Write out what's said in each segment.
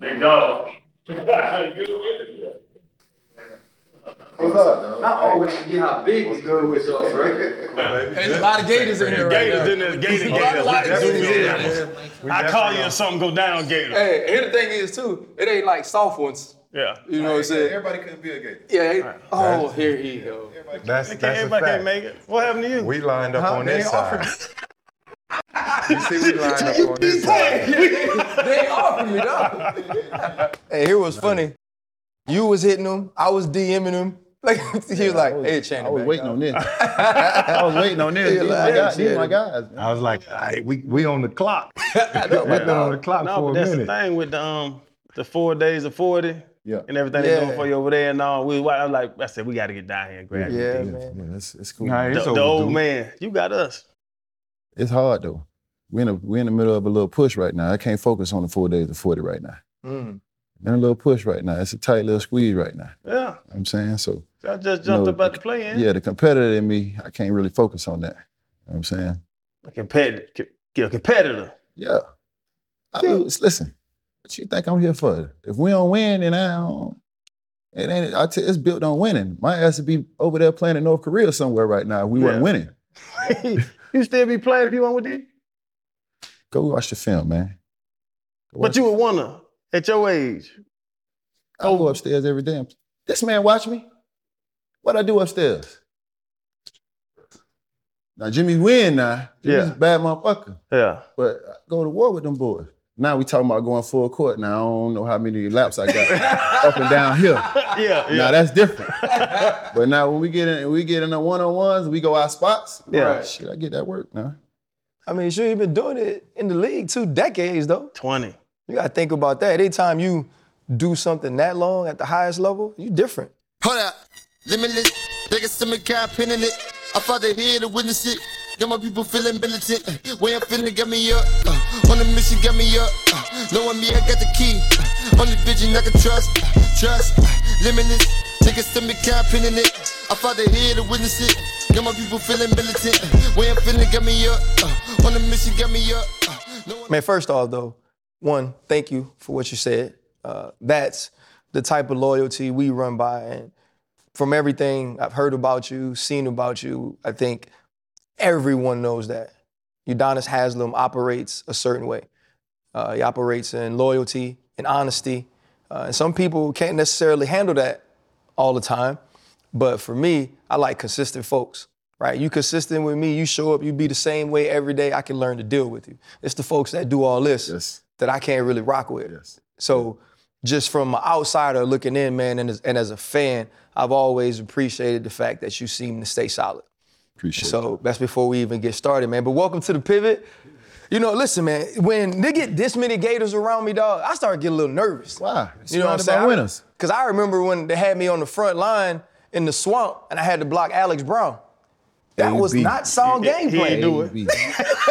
Big dog. What's up? Not always forget how big we go with us, right? There's a lot of gators in here right Gators now. in there, Gator, Gator. lot of Zoom gators in. in. I call you if something go down, Gator. Hey, here the thing is too, it ain't like soft ones. Yeah. You know what I'm saying? Everybody couldn't be a gator. Yeah. it- Oh, here he go. That's, Can't, that's a everybody can't make it. What happened to you? We lined up Huh? on They this side. You see, we lined up on this side. They ain't offering me though. hey, here was funny. You was hitting him. I was DMing him. Like he was like, "Hey, Channing." I was waiting up." on this. I was waiting on this. Yeah, These my like, guys. These my guys. man. I was like, all right, we, we on the clock. We've been on the clock No, for but a that's the thing with the um the four days of forty Yeah. and everything Yeah. they're doing for you over there and all. We, I was like, I said, we got to get down here and grab Yeah, it. man. Yeah, it's, it's cool. Nah, The, it's the old man, you got us. It's hard though. We're in, a, we're in the middle of a little push right now. I can't focus on the four days of 40 right now. Mm. In a little push right now. It's a tight little squeeze right now. Yeah. You know what I'm saying? So, I just You know, jumped up at the play in. yeah, the competitor in me, I can't really focus on that. You know what I'm saying? A competitor. A competitor. Yeah. I mean, listen, what you think I'm here for? If we don't win, then I don't. It ain't. I t- it's built on winning. My ass would be over there playing in North Korea somewhere right now. If we weren't winning. you still be playing if you want with it? Go watch the film, man. Go But you would wanna at your age. I go oh. upstairs every day. This man watch me. What I do upstairs? Now Jimmy win now. Jimmy's Yeah. a bad motherfucker. Yeah. But I go to war with them boys. Now we talking about going full court. Now I don't know how many laps I got up and down here. Yeah. Now that's different. but now when we get in, we get in the one on ones, we go our spots. Yeah. shit, I get that work now. I mean, sure, you've been doing it in the league two decades though. Twenty. You gotta think about that. Anytime you do something that long at the highest level, you're different. Hold up, limitless. Niggas to me car pinning it. I fought the here to witness it. Got my people feeling militant. Way I'm feeling get me up. Uh, on the mission, get me up. Uh, knowing me, I got the key. Uh, only vision I can trust. Uh, trust. Uh, limitless. Niggas to me car pinning it. I fought the here to witness it. Got my people feeling militant. Way I'm feeling get me up. Uh, on the mission, get me up. Uh, knowing- Man, first off, though, one, thank you for what you said. Uh, that's the type of loyalty we run by. And from everything I've heard about you, seen about you, I think everyone knows that. Udonis Haslem operates a certain way. Uh, he operates in loyalty and honesty. Uh, and some people can't necessarily handle that all the time. But for me, I like consistent folks, right? You consistent with me, you show up, you be the same way every day, I can learn to deal with you. It's the folks that do all this Yes. that I can't really rock with. Yes. So just from an outsider looking in, man, and as, and as a fan, I've always appreciated the fact that you seem to stay solid. Appreciate. So that's before we even get started, man. But welcome to the pivot. You know, listen, man, when they get this many Gators around me, dog, I start getting a little nervous. Why? It's You know what I'm saying? winners. Because I remember when they had me on the front line in the swamp and I had to block Alex Brown. That was AB. not sound game he ain't plan. do it. AB.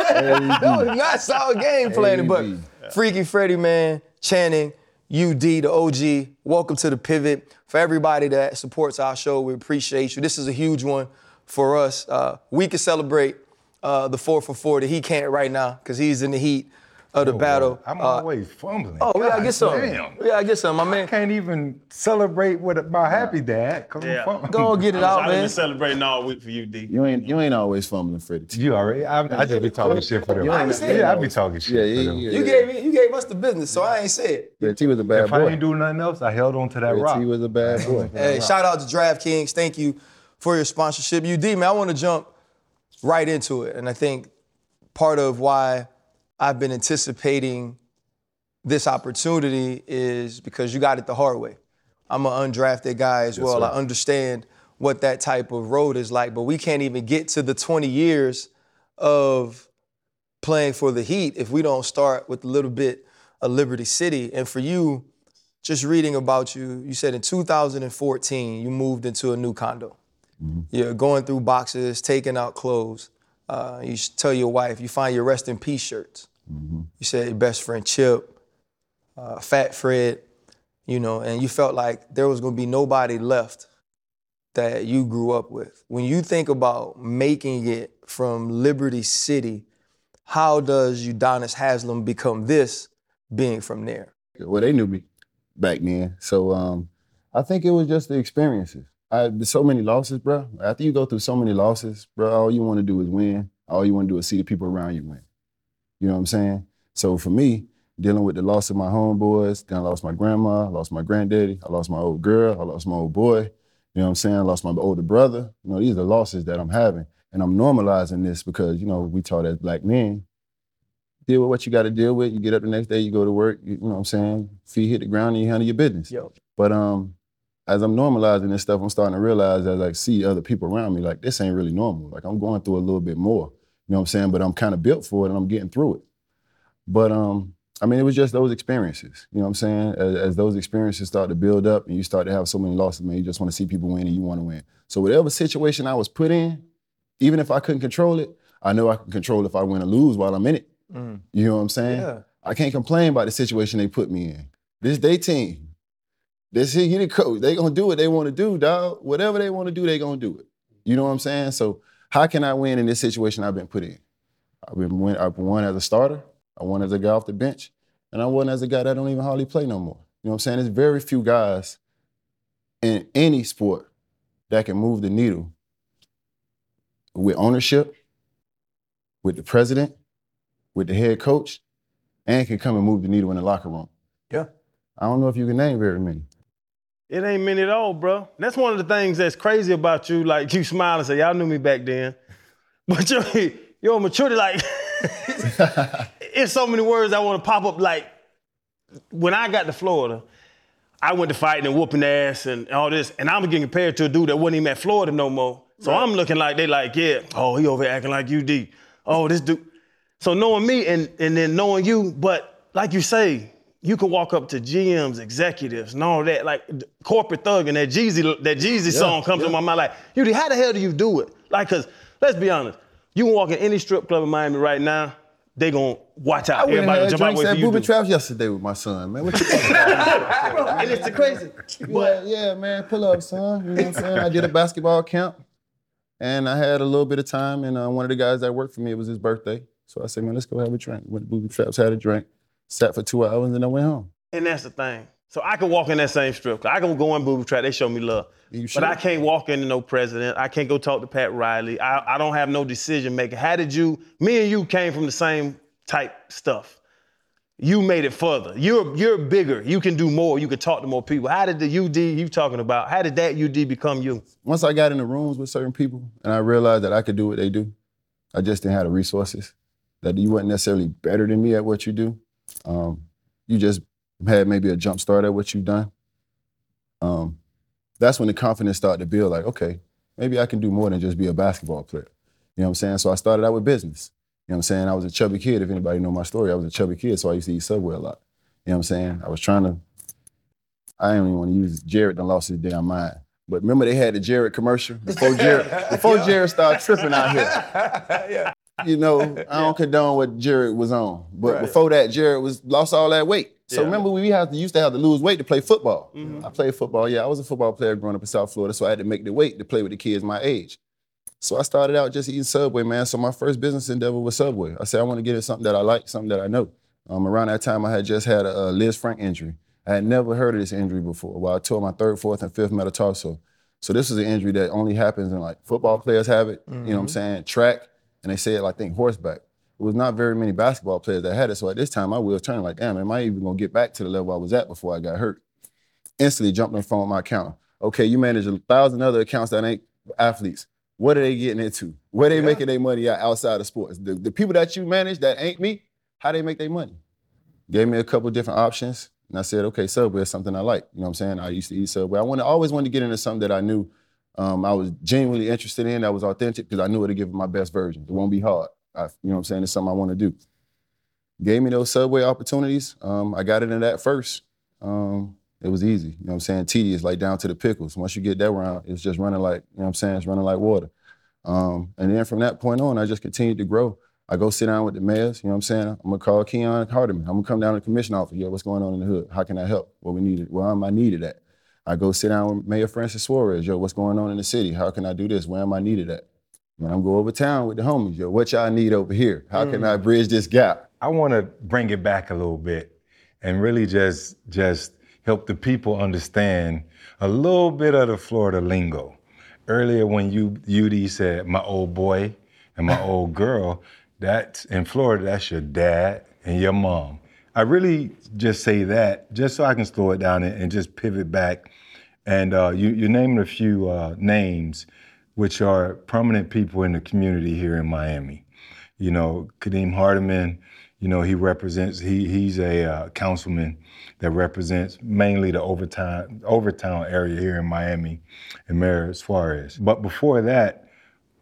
That was not solid game planning. But Freaky Freddy, man, Channing, UD, the OG, welcome to the pivot. For everybody that supports our show, we appreciate you. This is a huge one for us. Uh, we can celebrate uh, the four for four that He can't right now because he's in the heat of the battle. I'm Uh, always fumbling. Oh, we gotta God get some. damn. We gotta get some, my man. Can't even celebrate with my happy dad. Cause Yeah. I'm fumbling. Go and get it out, I've been celebrating all week for you, D. You ain't you ain't always fumbling, Freddie. You already? I, I just be talking shit for them. You ain't- yeah, I be talking shit Yeah, for yeah, them. yeah. You gave me, you gave us the business, so I ain't said. Yeah, T was a bad boy. If I boy. ain't do nothing else, I held on to that Yeah, rock. T was a bad boy. Hey, shout out to DraftKings. Thank you for your sponsorship. You UD, man, I want to jump right into it. And I think part of why I've been anticipating this opportunity is because you got it the hard way. I'm an undrafted guy as well. sir. I understand what that type of road is like, but we can't even get to the 20 years of playing for the Heat if we don't start with a little bit of Liberty City. And for you, just reading about you, you said in 2014 you moved into a new condo. Mm-hmm. You're going through boxes, taking out clothes. Uh, you should tell your wife you find your rest in peace shirts. You said your best friend Chip, uh, Fat Fred, you know, and you felt like there was gonna be nobody left that you grew up with. When you think about making it from Liberty City, how does Udonis Haslem become this being from there? Well, they knew me back then. So um, I think it was just the experiences. I so many losses, bro. After you go through so many losses, bro, all you want to do is win. All you want to do is see the people around you win. You know what I'm saying? So for me, dealing with the loss of my homeboys, then I lost my grandma, I lost my granddaddy, I lost my old girl, I lost my old boy. You know what I'm saying? I lost my older brother. You know, these are the losses that I'm having. And I'm normalizing this because, you know, we taught as black men, deal with what you got to deal with. You get up the next day, you go to work, you, you know what I'm saying? Feet hit the ground and you handle your business. Yo. But um, as I'm normalizing this stuff, I'm starting to realize as I see other people around me, like this ain't really normal. Like I'm going through a little bit more. You know what I'm saying? But I'm kind of built for it and I'm getting through it. But um, I mean, it was just those experiences. You know what I'm saying? As, as those experiences start to build up and you start to have so many losses, man, you just want to see people win and you want to win. So whatever situation I was put in, even if I couldn't control it, I know I can control if I win or lose while I'm in it. Mm. You know what I'm saying? Yeah. I can't complain about the situation they put me in. This day team. This here, you the coach. They gonna do what they want to do, dog. Whatever they want to do, they gonna do it. You know what I'm saying? So how can I win in this situation I've been put in? I've been win, I've won as a starter. I won as a guy off the bench, and I won as a guy that don't even hardly play no more. You know what I'm saying? There's very few guys in any sport that can move the needle with ownership, with the president, with the head coach, and can come and move the needle in the locker room. Yeah. I don't know if you can name very many. It ain't many at all, bro. That's one of the things that's crazy about you. Like you smile and say, "Y'all knew me back then," but your your maturity, like, it's so many words I want to pop up. Like when I got to Florida, I went to fighting and whooping ass and all this, and I'm getting compared to a dude that wasn't even at Florida no more. So I'm looking like they like, yeah, oh, he over here acting like UD. Oh, this dude. So knowing me and and then knowing you, but like you say, you can walk up to GMs, executives, and all that, like corporate thug, and that Jeezy, that Jeezy song comes to my mind. Like, UD, how the hell do you do it? Like, cause let's be honest, you can walk in any strip club in Miami right now, they gonna watch I out. went and Everybody jump out drinks wait for at you. Booby. Traps yesterday with my son, man. What you talking about? and it's the crazy. But yeah, man, pull up, son. You know what I'm saying? I did a basketball camp, and I had a little bit of time, and uh, one of the guys that worked for me, it was his birthday. So I said, man, let's go have a drink. Went to Booby Traps, had a drink, sat for two hours, and then I went home. And that's the thing. So I can walk in that same strip club. I can go in booby trap. They show me love. But. I can't walk into no president. I can't go talk to Pat Riley. I, I don't have no decision making. How did you? Me and you came from the same type stuff. You made it further. You're you're bigger. You can do more. You can talk to more people. How did the UD you talking about? How did that UD become you? Once I got in the rooms with certain people, and I realized that I could do what they do, I just didn't have the resources. That you weren't necessarily better than me at what you do. Um, you just had maybe a jump start at what you've done. Um, that's when the confidence started to build. Like, okay, maybe I can do more than just be a basketball player. You know what I'm saying? So I started out with business. You know what I'm saying? I was a chubby kid. If anybody know my story, I was a chubby kid, so I used to eat Subway a lot. You know what I'm saying? I was trying to. I don't even want to use Jared. Done lost his damn mind. But remember they had the Jared commercial before Jared before Jared started tripping out here. You know, I don't condone what Jared was on, but Right. before that, Jared was lost all that weight. So Yeah. remember, we have to, used to have to lose weight to play football. Mm-hmm. I played football. Yeah, I was a football player growing up in South Florida, so I had to make the weight to play with the kids my age. So I started out just eating Subway, man. So my first business endeavor was Subway. I said I want to get into something that I like, something that I know. Um, around that time, I had just had a, a Lisfranc injury. I had never heard of this injury before. Well, I tore my third, fourth, and fifth metatarsal. So this is an injury that only happens in like football players have it. You know what I'm saying? Track, and they said, like I think horseback. It was not very many basketball players that had it. So at this time, I was turning like, damn, am I even gonna get back to the level I was at before I got hurt? Instantly jumped on the phone with my account. Okay, you manage a thousand other accounts that ain't athletes. What are they getting into? Where they making their money at outside of sports? The, the people that you manage that ain't me, how they make their money? Gave me a couple different options. And I said, okay, Subway is something I like. You know what I'm saying? I used to eat Subway. I wanted, always wanted to get into something that I knew um, I was genuinely interested in, that was authentic, because I knew it to give my best version. It won't be hard. I, you know what I'm saying? It's something I want to do. Gave me those Subway opportunities. Um, I got into that first. Um, it was easy. You know what I'm saying? Tedious, like down to the pickles. Once you get that round, it's just running like, you know what I'm saying? It's running like water. Um, and then from that point on, I just continued to grow. I go sit down with the mayors, you know what I'm saying? I'm gonna call Keon Hardemon. I'm gonna come down to the commission office. Yo, what's going on in the hood? How can I help? What we needed? Where am I needed at? I go sit down with Mayor Francis Suarez. Yo, what's going on in the city? How can I do this? Where am I needed at? When I'm go Overtown with the homies, yo, what y'all need over here? How can I mm. bridge this gap? I want to bring it back a little bit. and really just just help the people understand a little bit of the Florida lingo. Earlier, when you UD said my old boy and my old girl, that's in Florida. That's your dad and your mom. I really just say that just so I can slow it down and, and just pivot back. And uh, you, you're naming a few uh, names, which are prominent people in the community here in Miami. You know, Kadeem Hardemon. You know, he represents. He he's a uh, councilman that represents mainly the Overtown Overtown area here in Miami, and Mayor Suarez. But before that,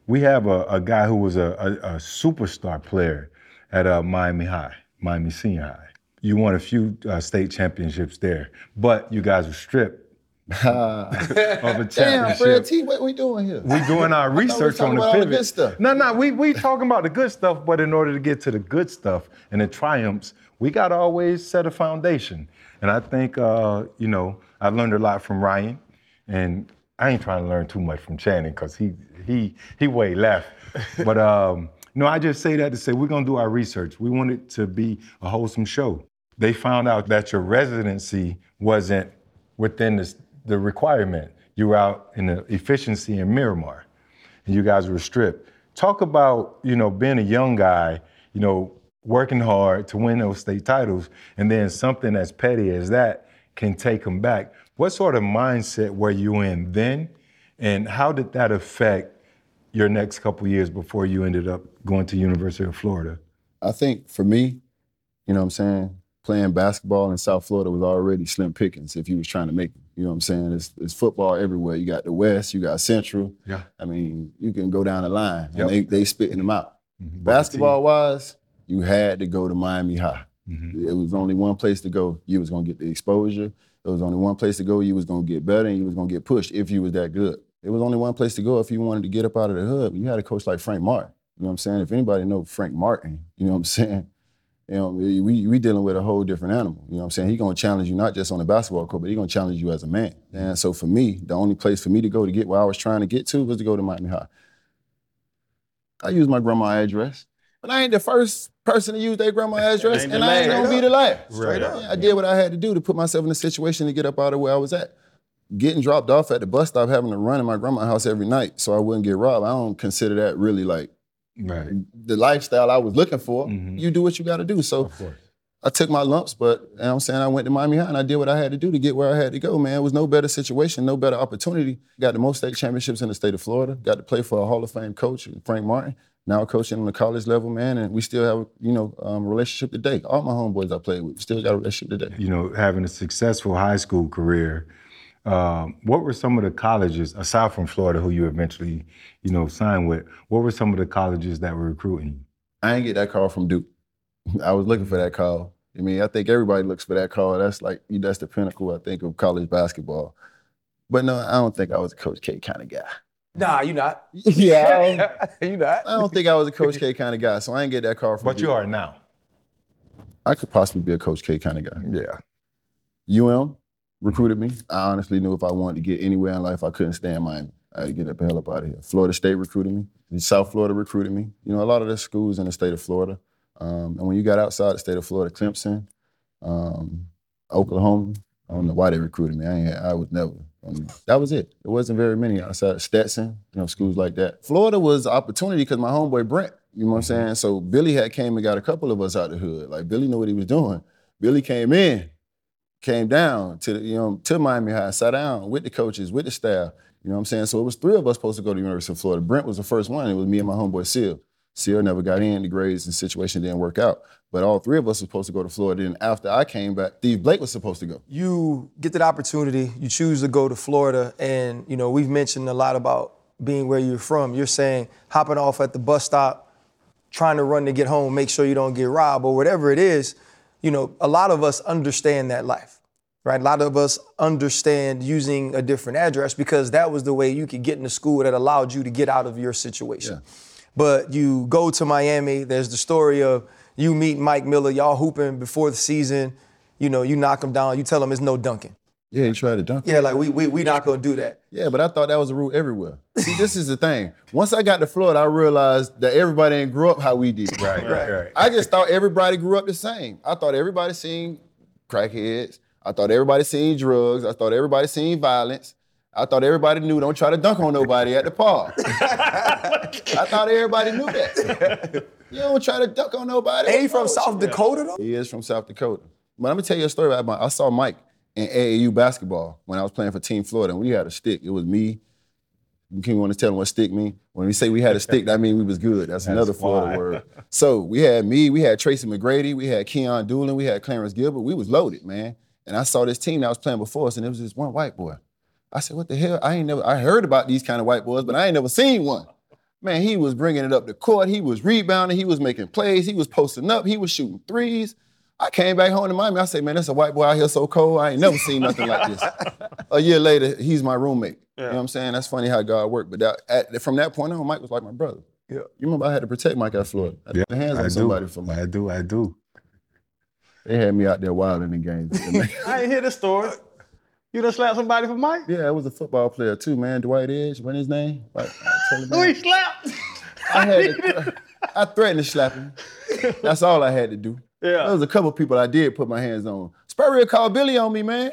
we have a, a guy who was a, a, a superstar player at uh, Miami High, Miami Senior High. You won a few uh, state championships there, but you guys were stripped of a Damn, championship. Fred T, what we doing here? We doing our research on the about all the pivot. good stuff. No, no, we we talking about the good stuff, but in order to get to the good stuff and the triumphs, we got to always set a foundation. And I think uh, you know I learned a lot from Ryan, and I ain't trying to learn too much from Channing because he he he way left. but um, no, I just say that to say we're gonna do our research. We want it to be a wholesome show. They found out that your residency wasn't within the, the requirement. You were out in the efficiency in Miramar and you guys were stripped. Talk about, you know, being a young guy, you know, working hard to win those state titles, and then something as petty as that can take them back. What sort of mindset were you in then, and how did that affect your next couple years before you ended up going to University of Florida? I think for me, you know what I'm saying, playing basketball in South Florida was already slim pickings if you was trying to make it. You know what I'm saying? It's, it's football everywhere. You got the West, you got Central. Yeah. I mean, you can go down the line Yep. and they, they spitting them out. Mhm. Basketball wise, you had to go to Miami High. Mhm. It was only one place to go. You was gonna get the exposure. There was only one place to go. You was gonna get better and you was gonna get pushed if you was that good. It was only one place to go if you wanted to get up out of the hood. You had a coach like Frank Martin. You know what I'm saying? If anybody know Frank Martin, you know what I'm saying? You know, we we dealing with a whole different animal. You know what I'm saying? He gonna challenge you not just on the basketball court, but he gonna challenge you as a man. And so for me, the only place for me to go to get where I was trying to get to was to go to Miami High. I used my grandma address, but I ain't the first person to use their grandma address, and I ain't gonna be the last. Straight up. I did what I had to do to put myself in a situation to get up out of where I was at. Getting dropped off at the bus stop, having to run in my grandma's house every night so I wouldn't get robbed. I don't consider that really like Right. the lifestyle I was looking for. Mhm. You do what you got to do. So I took my lumps, but you know I'm saying I went to Miami High and I did what I had to do to get where I had to go, man. It was no better situation, no better opportunity. Got the most state championships in the state of Florida. Got to play for a Hall of Fame coach, Frank Martin. Now coaching on the college level, man, and we still have, you know, um, relationship today. All my homeboys I played with still got a relationship today. you know, having a successful high school career, um, what were some of the colleges, aside from Florida, who you eventually, you know, signed with, what were some of the colleges that were recruiting you? I ain't get that call from Duke. I was looking for that call. I mean, I think everybody looks for that call. That's like that's the pinnacle, I think, of college basketball. But no, I don't think I was a Coach K kind of guy. Nah, you not. yeah, I don't, you not. I don't think I was a Coach K kind of guy. So I ain't get that call from. But you are now. I could possibly be a Coach K kind of guy. Yeah. UM recruited me. I honestly knew if I wanted to get anywhere in life, I couldn't stay in Miami. I had to get the hell up out of here. Florida State recruited me. South Florida recruited me. You know, a lot of the schools in the state of Florida. Um, and when you got outside the state of Florida, Clemson, um, Oklahoma, I don't know why they recruited me. I, ain't, I was never. um, that was it. It wasn't very many outside Stetson, you know, schools like that. Florida was opportunity because my homeboy Brent, you know what I'm saying? So Billy had came and got a couple of us out the hood. Like Billy knew what he was doing. Billy came in, came down to you know to Miami High, sat down with the coaches, with the staff. You know what I'm saying? So it was three of us supposed to go to the University of Florida. Brent was the first one. It was me and my homeboy Seal. Seal never got in. The grades and situation didn't work out. But all three of us were supposed to go to Florida. And after I came back, Steve Blake was supposed to go. you get that opportunity, you choose to go to Florida, and you know we've mentioned a lot about being where you're from. You're saying hopping off at the bus stop, trying to run to get home, make sure you don't get robbed or whatever it is. You know, a lot of us understand that life, right? A lot of us understand using a different address because that was the way you could get into school that allowed you to get out of your situation. But you go to Miami, there's the story of you meet Mike Miller, y'all hooping before the season, you know, you knock him down, you tell him it's no dunking. Yeah, he tried to dunk. Yeah, like we we we not gonna do that. Yeah, but I thought that was a rule everywhere. See, this is the thing. Once I got to Florida, I realized that everybody ain't grew up how we did. Right, right, right. I just thought everybody grew up the same. I thought everybody seen crackheads. I thought everybody seen drugs. I thought everybody seen violence. I thought everybody knew don't try to dunk on nobody at the park. I thought everybody knew that. You don't try to dunk on nobody. Ain't from South. Dakota though? He is from South Dakota. But let me tell you a story about my, I saw Mike in AAU basketball when I was playing for Team Florida, and we had a stick. It was me. You can want to tell them what stick mean. When we say we had a stick, that means we was good. That's, another Florida why. word. So we had me, we had Tracy McGrady, we had Keyon Dooling, we had Clarence Gilbert. We was loaded, man. And I saw this team that was playing before us, and it was this one white boy. I said, "What the hell? I ain't never. I heard about these kind of white boys, but I ain't never seen one." Man, he was bringing it up the court. He was rebounding. He was making plays. He was posting up. He was shooting threes. I came back home to Miami. I said, man, that's a white boy out here so cold. I ain't never seen nothing like this. A year later, he's my roommate. You know what I'm saying? That's funny how God worked. But that, at, from that point on, Mike was like my brother. Yeah. You remember I had to protect Mike at Florida. I had Yeah, hands I on do. somebody for Mike. I do. I do. They had me out there wilding in games. I ain't hear the story. You done slapped somebody for Mike? yeah, it was a football player too, man. Dwight Edge, what his name? Like, I tell you, Who man. he slapped? I had to, I threatened to slap him. That's all I had to do. Yeah. There was a couple people I did put my hands on. Spurrier called Billy on me, man.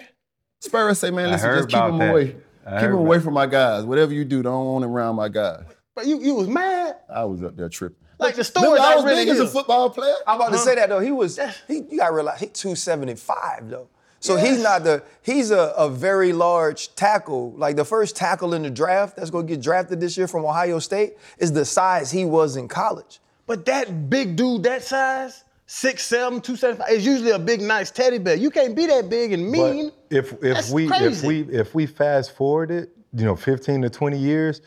Spurrier say, man, listen, just keep him that. away. I Keep him away about- from my guys. Whatever you do, don't want him around my guys. But you, you was mad. I was up there tripping. Like the story I was really big as a football player. I'm about to say that though. He was he you gotta realize he 275 though. So he's not the he's a, a very large tackle. Like the first tackle in the draft that's gonna get drafted this year from Ohio State is the size he was in college. But that big dude that size, 6'7", 275, is usually a big, nice teddy bear. You can't be that big and But mean. if if That's we if we if we fast forward it, you know, 15 to 20 years,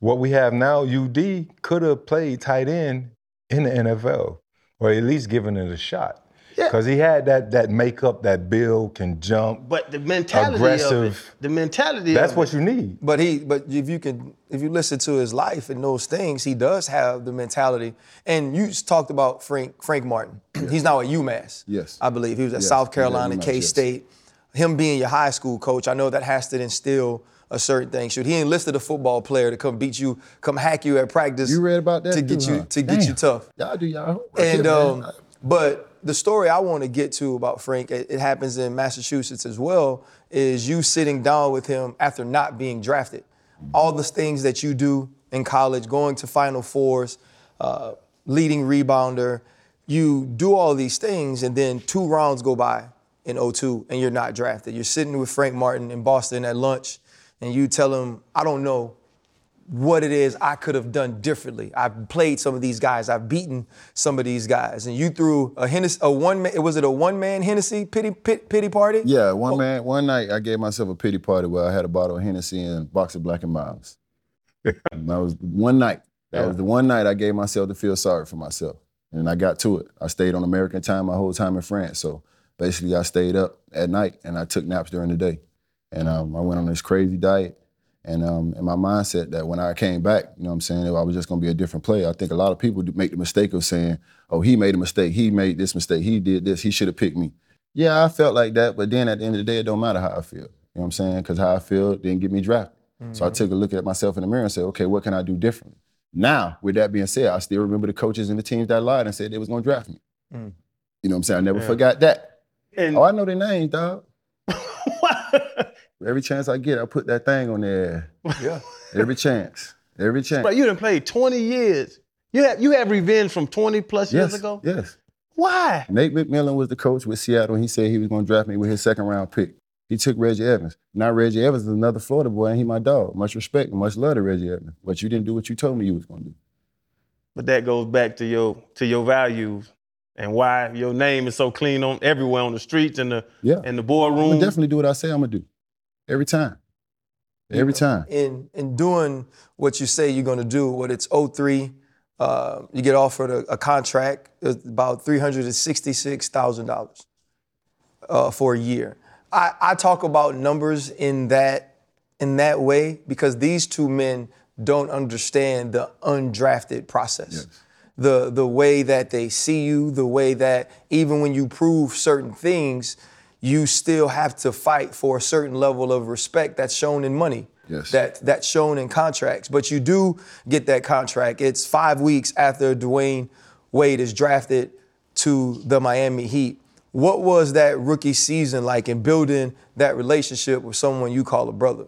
what we have now, UD could have played tight end in the NFL, or at least given it a shot. Yeah. Because he had that that makeup, that build, can jump. But the mentality of Aggressive. it, the mentality That's of what it. you need. But he, but if you can, if you listen to his life and those things, he does have the mentality. And you talked about Frank Frank Martin. He's now at UMass. Yes. I believe he was at Yes, South Carolina, UMass, K yes. State. Him being your high school coach, I know that has to instill a certain thing. Should he enlisted a football player to come beat you, come hack you at practice? You read about that to get too, you huh? to get you tough. Y'all do y'all. And Yeah, um, but the story I want to get to about Frank, it, it happens in Massachusetts as well, is you sitting down with him after not being drafted. All the things that you do in college, going to Final Fours, uh, leading rebounder, you do all these things, and then two rounds go by in 02 and you're not drafted. You're sitting with Frank Martin in Boston at lunch, and you tell him, I don't know what it is I could have done differently. I've played some of these guys. I've beaten some of these guys. And you threw a Hennessy, a one man, was it a one man Hennessy pity, pit, pity party? Yeah, one oh. man, one night I gave myself a pity party where I had a bottle of Hennessy and a box of Black and Milds. And that was one night. That was the one night I gave myself to feel sorry for myself. And I got to it. I stayed on American time my whole time in France. So basically I stayed up at night and I took naps during the day. And um, I went on this crazy diet. And um, in my mindset that when I came back, you know what I'm saying, I was just gonna be a different player. I think a lot of people do make the mistake of saying, oh, he made a mistake, he made this mistake, he did this, he should have picked me. Yeah, I felt like that, but then at the end of the day, it don't matter how I feel. You know what I'm saying? Because how I feel didn't get me drafted. So I took a look at myself in the mirror and said, okay, what can I do differently? Now, with that being said, I still remember the coaches and the teams that lied and said they was gonna draft me. You know what I'm saying? I never forgot that. And Oh, I know their names, dog. Every chance I get, I put that thing on there. Yeah. Every chance. Every chance. but you done played 20 years. You have you have revenge from 20 plus yes, years ago? Yes. Why? Nate McMillan was the coach with Seattle. and He said he was going to draft me with his second round pick. He took Reggie Evans. Now Reggie Evans is another Florida boy, and he my dog. Much respect and much love to Reggie Evans. But you didn't do what you told me you was going to do. But that goes back to your to your values and why your name is so clean on everywhere on the streets and the Yeah. and the boardroom. I'm gonna definitely do what I say I'm gonna do. Every time. Every time. In, in doing what you say you're going to do, what it's 03, uh, you get offered a, a contract, about $366,000 uh, for a year. I, I talk about numbers in that in that way because these two men don't understand the undrafted process. The the way that they see you, the way that even when you prove certain things, you still have to fight for a certain level of respect that's shown in money. Yes. That that's shown in contracts. But you do get that contract. It's five weeks after Dwyane Wade is drafted to the Miami Heat. What was that rookie season like in building that relationship with someone you call a brother?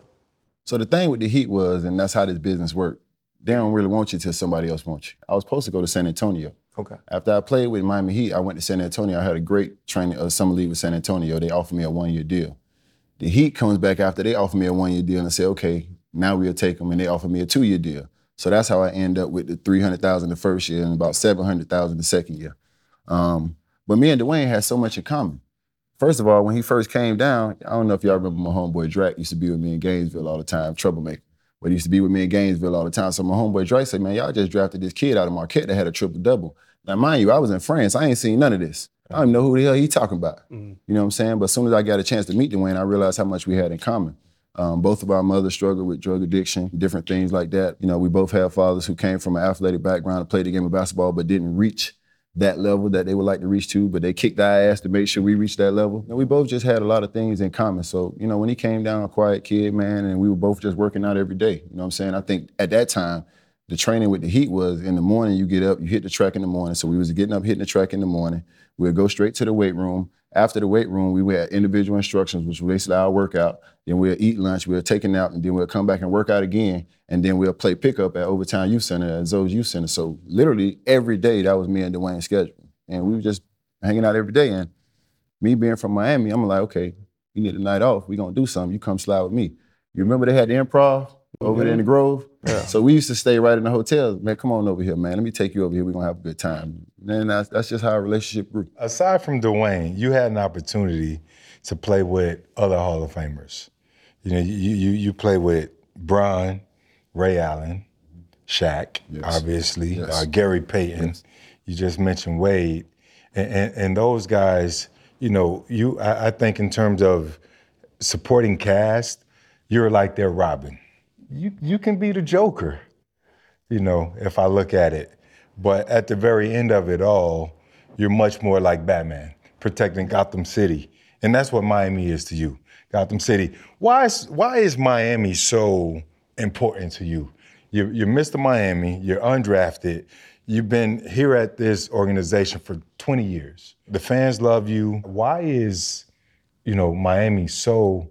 So the thing with the Heat was, and that's how this business worked. They don't really want you till somebody else wants you. I was supposed to go to San Antonio. Okay. After I played with Miami Heat, I went to San Antonio. I had a great training uh, summer league with San Antonio. They offered me a one-year deal. The Heat comes back after they offer me a one-year deal and say, okay, now we'll take them, and they offer me a two-year deal. So that's how I end up with the three hundred thousand the first year and about seven hundred thousand the second year. Um, but me and Dwyane had so much in common. First of all, when he first came down, I don't know if y'all remember my homeboy Drac used to be with me in Gainesville all the time, troublemaker. But he used to be with me in Gainesville all the time. So my homeboy Drac said, man, y'all just drafted this kid out of Marquette that had a triple double. Now, mind you, I was in France. I ain't seen none of this. I don't even know who the hell he talking about. You know what I'm saying? But as soon as I got a chance to meet Dwyane, I realized how much we had in common. Um, both of our mothers struggled with drug addiction, different things like that. You know, we both have fathers who came from an athletic background and played the game of basketball, but didn't reach that level that they would like to reach to, but they kicked our ass to make sure we reached that level. And we both just had a lot of things in common. So, you know, when he came down, a quiet kid, man, and we were both just working out every day. You know what I'm saying? I think at that time, the training with the Heat was in the morning, you get up, you hit the track in the morning. So we was getting up, hitting the track in the morning. We'd go straight to the weight room. After the weight room, we had individual instructions, which was basically our workout. Then we'll eat lunch, we'll take a nap, and then we'll come back and work out again. And then we'll play pickup at Overtown Youth Center at Zo's Youth Center. So literally every day, that was me and Dwyane's schedule. And we were just hanging out every day. And me being from Miami, I'm like, okay, you need a night off. we're gonna do something. You come slide with me. You remember they had the improv over there in the Grove? Yeah. So we used to stay right in the hotel. Man, come on over here, man. Let me take you over here. We're gonna have a good time. And that's, that's just how our relationship grew. Aside from Dwyane, you had an opportunity to play with other Hall of Famers. You know, you you you play with Bron, Ray Allen, Shaq, Yes. obviously, Yes. uh, Gary Payton. You just mentioned Wade, and, and, and those guys. You know, you I, I think in terms of supporting cast, you're like their Robin. You you can be the Joker. You know, if I look at it, but at the very end of it all, you're much more like Batman, protecting Gotham City, and that's what Miami is to you, Gotham City. Why is why is Miami so important to you? You're, you're Mr. Miami. You're undrafted. You've been here at this organization for 20 years. The fans love you. Why is, you know, Miami so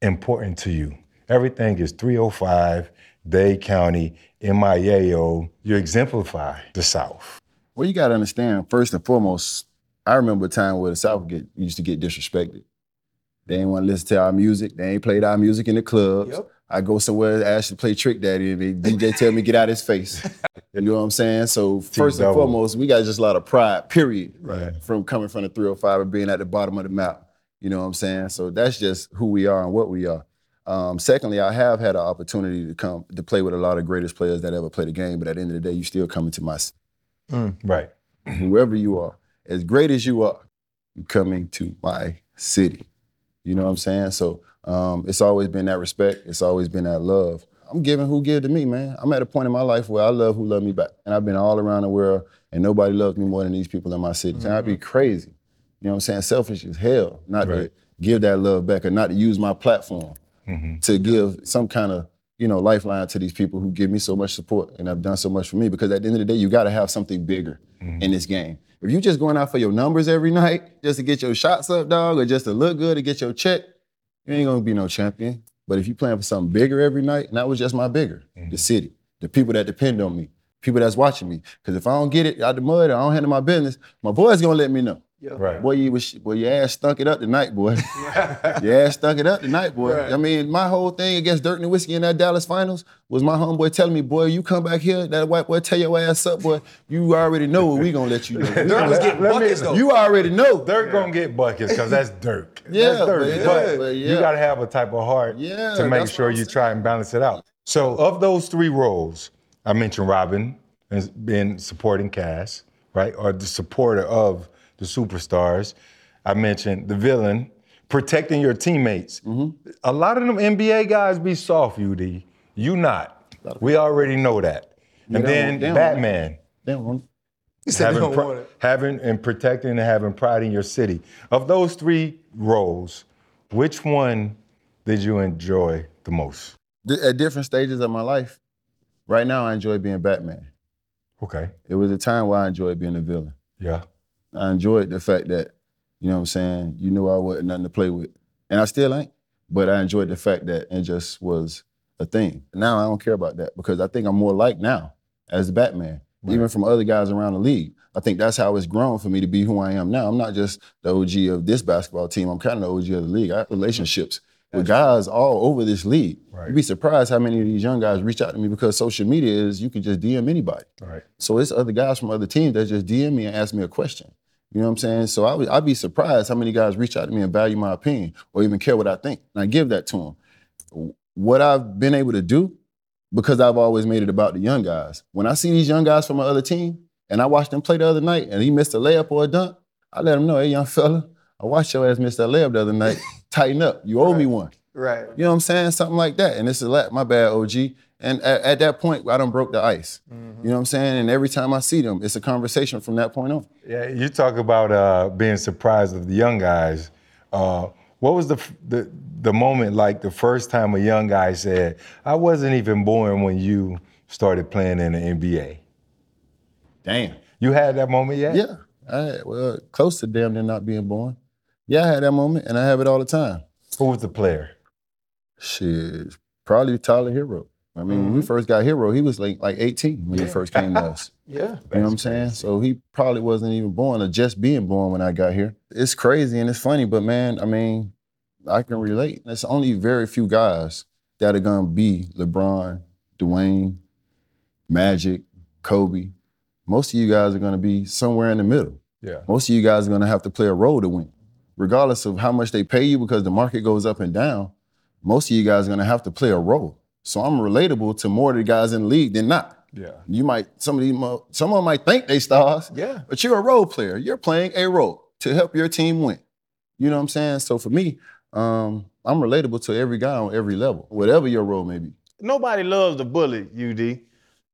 important to you? Everything is 305, Dade County, MIAO. You exemplify the South. Well, you gotta understand, first and foremost, I remember a time where the South get, used to get disrespected. They ain't want to listen to our music. They ain't played our music in the clubs. Yep. I go somewhere, ask to play Trick Daddy, and the DJ tell me get out his face. You know what I'm saying? So first and T-double. foremost, we got just a lot of pride, period. Right. From coming from the 305 and being at the bottom of the map. You know what I'm saying? So that's just who we are and what we are. Um, secondly, I have had an opportunity to come to play with a lot of greatest players that ever played the game, but at the end of the day, you still coming to my city. Right. whoever you are, as great as you are, you coming to my city. You know what I'm saying? So um, it's always been that respect. It's always been that love. I'm giving who give to me, man. I'm at a point in my life where I love who love me back. And I've been all around the world and nobody loves me more than these people in my city. And I'd be crazy. You know what I'm saying? Selfish as hell not to give that love back or not to use my platform Mm-hmm. to give some kind of you know lifeline to these people who give me so much support and have done so much for me because at the end of the day you got to have something bigger mm-hmm. in this game. If you're just going out for your numbers every night just to get your shots up dog or just to look good to get your check you ain't gonna be no champion. But if you playing for something bigger every night and that was just my bigger the mm-hmm. city the people that depend on me people that's watching me. Because if i don't get it out the mud or i don't handle my business my boy's gonna let me know Right. Boy, you was boy, your ass stunk it up tonight, boy. your ass stunk it up tonight, boy. I mean, my whole thing against Dirk and the Whiskey in that Dallas finals was my homeboy telling me, boy, you come back here, that white boy tell your ass up, boy. You already know what we gonna let you know. We Dirk gonna was let- getting let me- though. you already know. Dirk gonna get buckets because that's Dirk. Yeah, that's Dirk. but yeah, But, but you gotta have a type of heart Yeah, to make sure you try and balance it out. So of those three roles, I mentioned Robin as being supporting cast, right? Or the supporter of the superstars. I mentioned the villain, protecting your teammates. Mm-hmm. A lot of them NBA guys be soft, UD. You not. We already know that. And then don't- Batman want- having, want having and protecting and having pride in your city. Of those three roles, which one did you enjoy the most? At different stages of my life, right now I enjoy being Batman. Okay. It was a time where I enjoyed being a villain. Yeah. I enjoyed the fact that You know what I'm saying? You knew I wasn't nothing to play with. And I still ain't. But I enjoyed the fact that it just was a thing. Now I don't care about that because I think I'm more like now as Batman, even from other guys around the league. I think that's how it's grown for me to be who I am now. I'm not just the OG of this basketball team. I'm kind of the OG of the league. I have relationships with guys all over this league. Right. You'd be surprised how many of these young guys reach out to me because social media is you can just DM anybody. Right. So it's other guys from other teams that just DM me and ask me a question. You know what I'm saying? So I would, I'd be surprised how many guys reach out to me and value my opinion or even care what I think. And I give that to them. What I've been able to do, because I've always made it about the young guys. When I see these young guys from my other team and I watched them play the other night and he missed a layup or a dunk, I let him know, hey, young fella, I watched your ass miss that layup the other night. Tighten up. You owe me one. Right. You know what I'm saying? Something like that. And it's a lot, my bad, OG. And at, at that point, I done broke the ice. You know what I'm saying? And every time I see them, it's a conversation from that point on. Yeah, you talk about uh, being surprised of the young guys. Uh, what was the, the the moment like the first time a young guy said, "I wasn't even born when you started playing in the NBA"? Damn. You had that moment yet? Yeah. I had, well, close to damn near not being born. Yeah, I had that moment, and I have it all the time. Who was the player? Shit, probably Tyler Herro. I mean, when we mm-hmm. first got Herro, he was like like 18 when he first came to us. Yeah. You know what I'm saying? So he probably wasn't even born or just being born when I got here. It's crazy and it's funny, but man, I mean, I can relate. There's only very few guys that are gonna be LeBron, Dwyane, Magic, Kobe. Most of you guys are gonna be somewhere in the middle. Yeah. Most of you guys are gonna have to play a role to win. Regardless of how much they pay you because the market goes up and down, most of you guys are gonna have to play a role. So I'm relatable to more of the guys in the league than not. Yeah. You might some of these some of them might think they stars, Yeah. but you're a role player. You're playing a role to help your team win. You know what I'm saying? So for me, um, I'm relatable to every guy on every level, whatever your role may be. Nobody loves the bully, UD,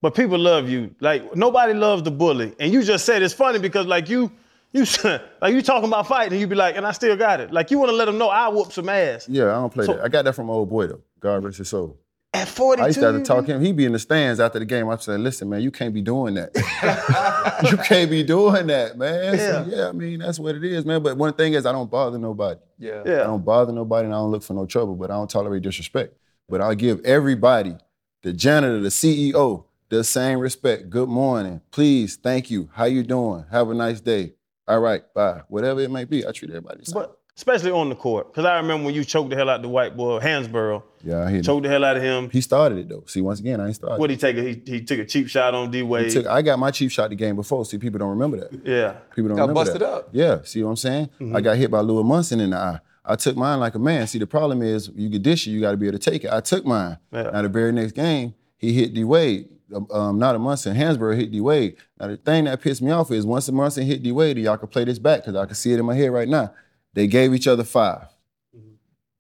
but people love you. Like nobody loves the bully, and you just said it's funny because like you, you like you talking about fighting, and you be like, and I still got it. Like you want to let them know I whoop some ass. Yeah, I don't play So- that. I got that from my old boy though. God rest his soul. At 42, I used to have to talk to him. He'd be in the stands after the game. I said, listen, man, you can't be doing that. you can't be doing that, man. So, Yeah. yeah, I mean, that's what it is, man. But one thing is I don't bother nobody. Yeah. yeah. I don't bother nobody and I don't look for no trouble, but I don't tolerate disrespect. But I'll give everybody, the janitor, the CEO, the same respect. Good morning. Please, thank you. How you doing? Have a nice day. All right, bye. Whatever it may be, I treat everybody the same. But especially on the court, because I remember when you choked the hell out the white boy Hansbrough, yeah, I hear you. choked the hell out of him. He started it though. See, once again, I ain't started. What he take? He, he took a cheap shot on D He Wade. took- I got my cheap shot the game before. See, people don't remember that. yeah. People don't Got remember busted that. up. Yeah, see what I'm saying? I got hit by Lou Amundson in the eye. I took mine like a man. See, the problem is you get dish it, you got to be able to take it. I took mine. Yeah. Now the very next game, he hit D Wade. Um, Um, not a Munson, Hansbrough hit D Wade. Now the thing that pissed me off is once the Munson hit D Wade, y'all can play this back because I can see it in my head right now. They gave each other 5 mm-hmm.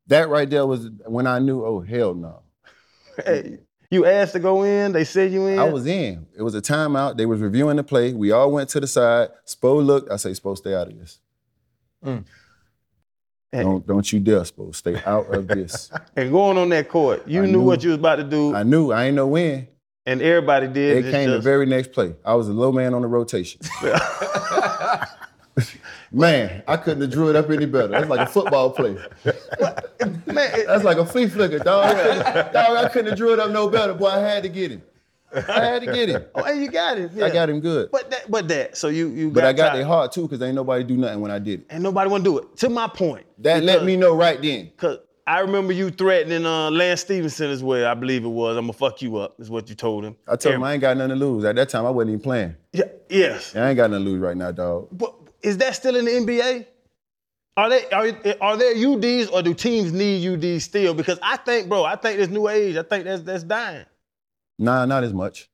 That right there was when I knew, oh hell no. Hey, you asked to go in. They said you in. I was in. It was a timeout. They was reviewing the play. We all went to the side. Spo looked. I say, Spo, stay out of this. Mm. Hey. Don't don't you dare, Spo. Stay out of this. and going on that court, you knew, knew. what you was about to do, I knew. I ain't know when. and everybody did. It came the very next play. I was a low man on the rotation. man, I couldn't have drew it up any better. That's like a football play. Man, it- That's like a flea flicker, dog. I dog, I couldn't have drew it up no better. Boy, I had to get him. I had to get him. oh, and you got it. I got him good. But that, but that. So you you But got I got their heart too, because ain't nobody do nothing when I did it. and nobody want to do it. To my point. That let me know right then. Cause I remember you threatening uh, Lance Stephenson as well. I believe it was. I'm gonna fuck you up. Is what you told him. I told him I ain't got nothing to lose. At that time, I wasn't even playing. Yeah, yes. I ain't got nothing to lose right now, dog. But is that still in the NBA? Are they are, are there UDs or do teams need UDs still? Because I think, bro, I think this new age. I think that's that's dying. Nah, not as much.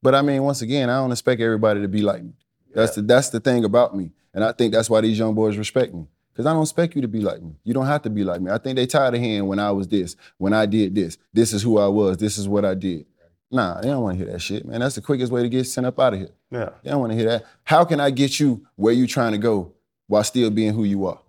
But I mean, once again, I don't expect everybody to be like me. That's the that's the thing about me. And I think that's why these young boys respect me. Because I don't expect you to be like me. You don't have to be like me. I think they tired of hearing when I was this, when I did this. This is who I was. This is what I did. Nah, they don't want to hear that shit, man. That's the quickest way to get sent up out of here. Yeah. They don't want to hear that. How can I get you where you trying to go while still being who you are?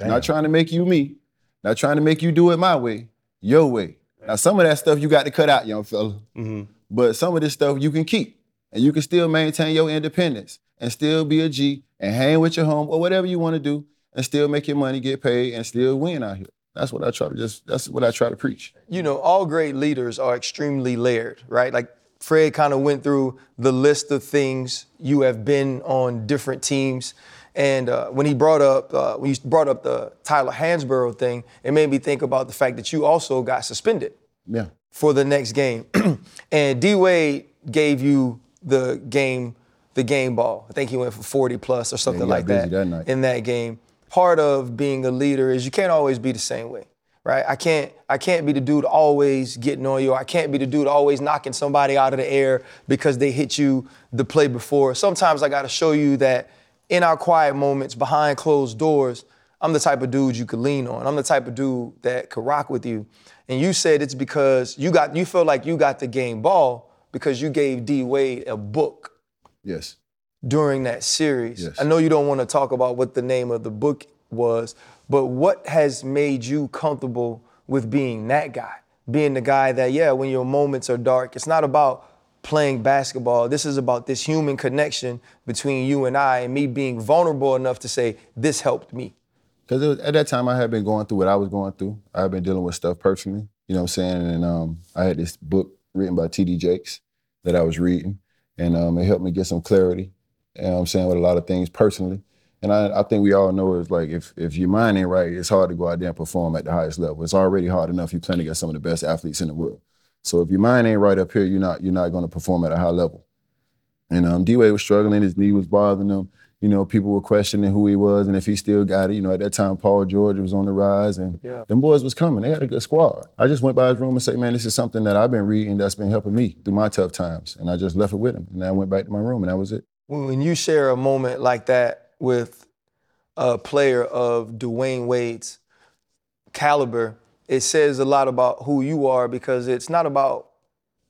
Not trying to make you me. Not trying to make you do it my way, your way. Now, some of that stuff you got to cut out, young fella. Mm-hmm. But some of this stuff you can keep. And you can still maintain your independence and still be a G and hang with your home or whatever you want to do. and still make your money, get paid, and still win out here. That's what I try to just. That's what I try to preach. you know, all great leaders are extremely layered, right? Like Fred kind of went through the list of things you have been on different teams. And uh, when he brought up uh, when you brought up the Tyler Hansbrough thing, it made me think about the fact that you also got suspended Yeah. for the next game. and D Wade gave you the game the game ball. I think he went for 40 plus or something got like that, that in that game. Part of being a leader is you can't always be the same way. Right? I can't I can't be the dude always getting on you. I can't be the dude always knocking somebody out of the air because they hit you the play before. Sometimes I gotta show you that in our quiet moments behind closed doors, I'm the type of dude you could lean on. I'm the type of dude that could rock with you. And you said it's because you got you feel like you got the game ball because you gave D Wade a book Yes. During that series. Yes. I know you don't want to talk about what the name of the book was, but what has made you comfortable with being that guy? Being the guy that, yeah, when your moments are dark, it's not about playing basketball. This is about this human connection between you and I and me being vulnerable enough to say, this helped me. Because at that time, I had been going through what I was going through. I had been dealing with stuff personally, you know what I'm saying? And um, I had this book written by T.D. Jakes that I was reading, and um, it helped me get some clarity, you know what I'm saying, with a lot of things personally. And I, I think we all know it's like if, if your mind ain't right, it's hard to go out there and perform at the highest level. It's already hard enough you're playing against some of the best athletes in the world. So if your mind ain't right up here, you're not you're not going to perform at a high level. And um, D Wade was struggling, his knee was bothering him. You know, people were questioning who he was and if he still got it. You know, at that time, Paul George was on the rise, and Yeah. them boys was coming. They had a good squad. I just went by his room and said, "Man, this is something that I've been reading that's been helping me through my tough times." And I just left it with him, and I went back to my room, and that was it. When you share a moment like that with a player of Dwyane Wade's caliber, it says a lot about who you are because it's not about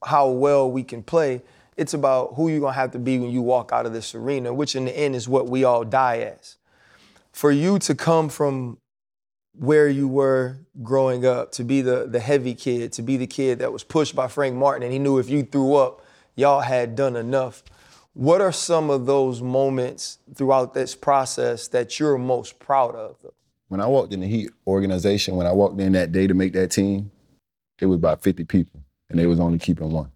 how well we can play. It's about who you're gonna have to be when you walk out of this arena, which in the end is what we all die as. For you to come from where you were growing up, to be the, the heavy kid, to be the kid that was pushed by Frank Martin, and he knew if you threw up, y'all had done enough. What are some of those moments throughout this process that you're most proud of? When I walked in the Heat organization, when I walked in that day to make that team, it was about 50 people, and they was only keeping one.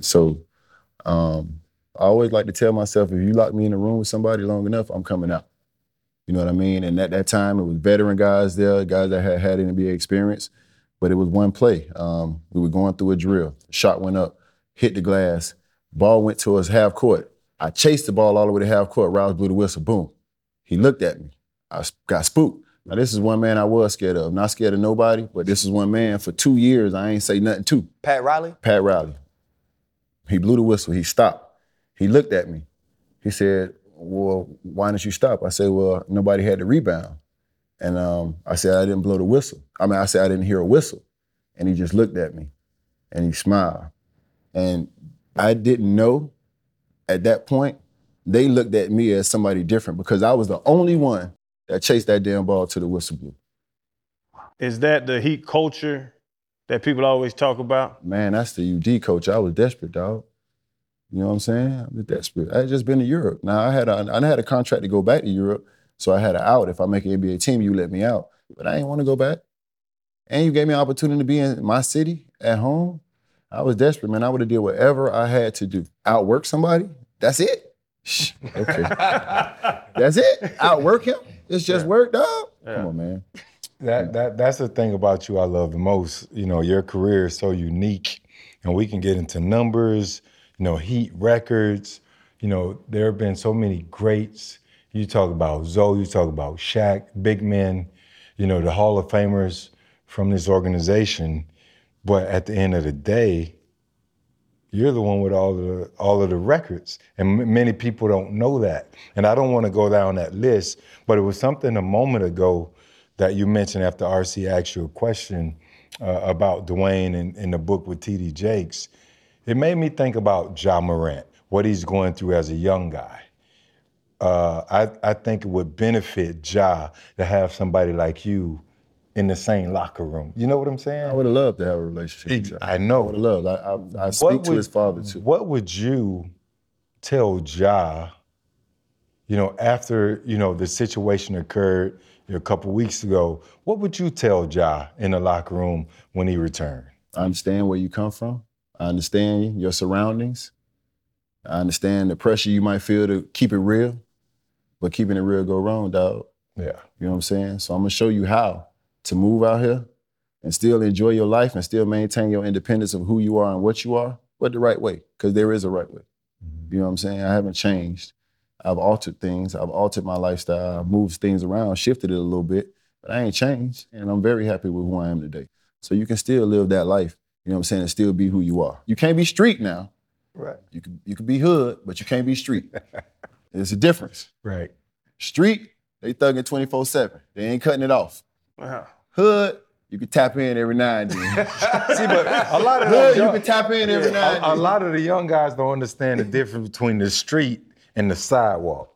So um, I always like to tell myself, if you lock me in a room with somebody long enough, I'm coming out. You know what I mean? And at that time, it was veteran guys there, guys that had had NBA experience, but it was one play. Um, we were going through a drill. Shot went up, hit the glass, ball went to us half court. I chased the ball all the way to half court. Rouse blew the whistle. Boom. He looked at me. I got spooked. Now this is one man I was scared of. Not scared of nobody, but this is one man for two years I ain't say nothing to. Pat Riley? Pat Riley. He blew the whistle. He stopped. He looked at me. He said, "Well, why didn't you stop?" I said, "Well, nobody had the rebound." And um, I said, "I didn't blow the whistle." I mean, I said I didn't hear a whistle. And he just looked at me, and he smiled. And I didn't know at that point they looked at me as somebody different because I was the only one that chased that damn ball to the whistle blew. Is that the Heat culture that people always talk about? Man, that's the UD coach. I was desperate, dog. You know what I'm saying? I was desperate. I had just been to Europe. Now I had a I had a contract to go back to Europe, so I had an out. If I make an NBA team, you let me out. But I didn't want to go back. And you gave me an opportunity to be in my city at home. I was desperate, man. I would have did whatever I had to do. Outwork somebody. That's it. Shh, okay. That's it. Outwork him. It's just work, dog. Come on, man. That that that's the thing about you I love the most. You know, your career is so unique, and we can get into numbers. You know, Heat records. You know, there have been so many greats. You talk about Zo. You talk about Shaq, big men. You know, the Hall of Famers from this organization. But at the end of the day, you're the one with all the all of the records, and m- many people don't know that. And I don't want to go down that list, but it was something a moment ago that you mentioned after RC asked you a question uh, about Dwyane in, in the book with T.D. Jakes. It made me think about Ja Morant, what he's going through as a young guy. Uh, I, I think it would benefit Ja to have somebody like you in the same locker room. You know what I'm saying? I would have loved to have a relationship. I know. I would have loved. I, I, I speak to his father too. What would you tell Ja you know, after you know the situation occurred a couple weeks ago, what would you tell Ja in the locker room when he returned? I understand where you come from. I understand your surroundings. I understand the pressure you might feel to keep it real, but keeping it real go wrong, dog. Yeah. You know what I'm saying? So I'm gonna show you how to move out here and still enjoy your life and still maintain your independence of who you are and what you are, but the right way, because there is a right way. Mm-hmm. You know what I'm saying? I haven't changed. I've altered things. I've altered my lifestyle. I've moved things around, shifted it a little bit, but I ain't changed. And I'm very happy with who I am today. So you can still live that life, you know what I'm saying, and still be who you are. You can't be street now. Right. You can you can be hood, but you can't be street. There's a difference. Right. Street, they thugging 24-7. They ain't cutting it off. Wow. Hood, you can tap in every now and then. See, but a lot of Hood, those you can tap in every now and a, a lot of the young guys don't understand the difference between the street and the sidewalk.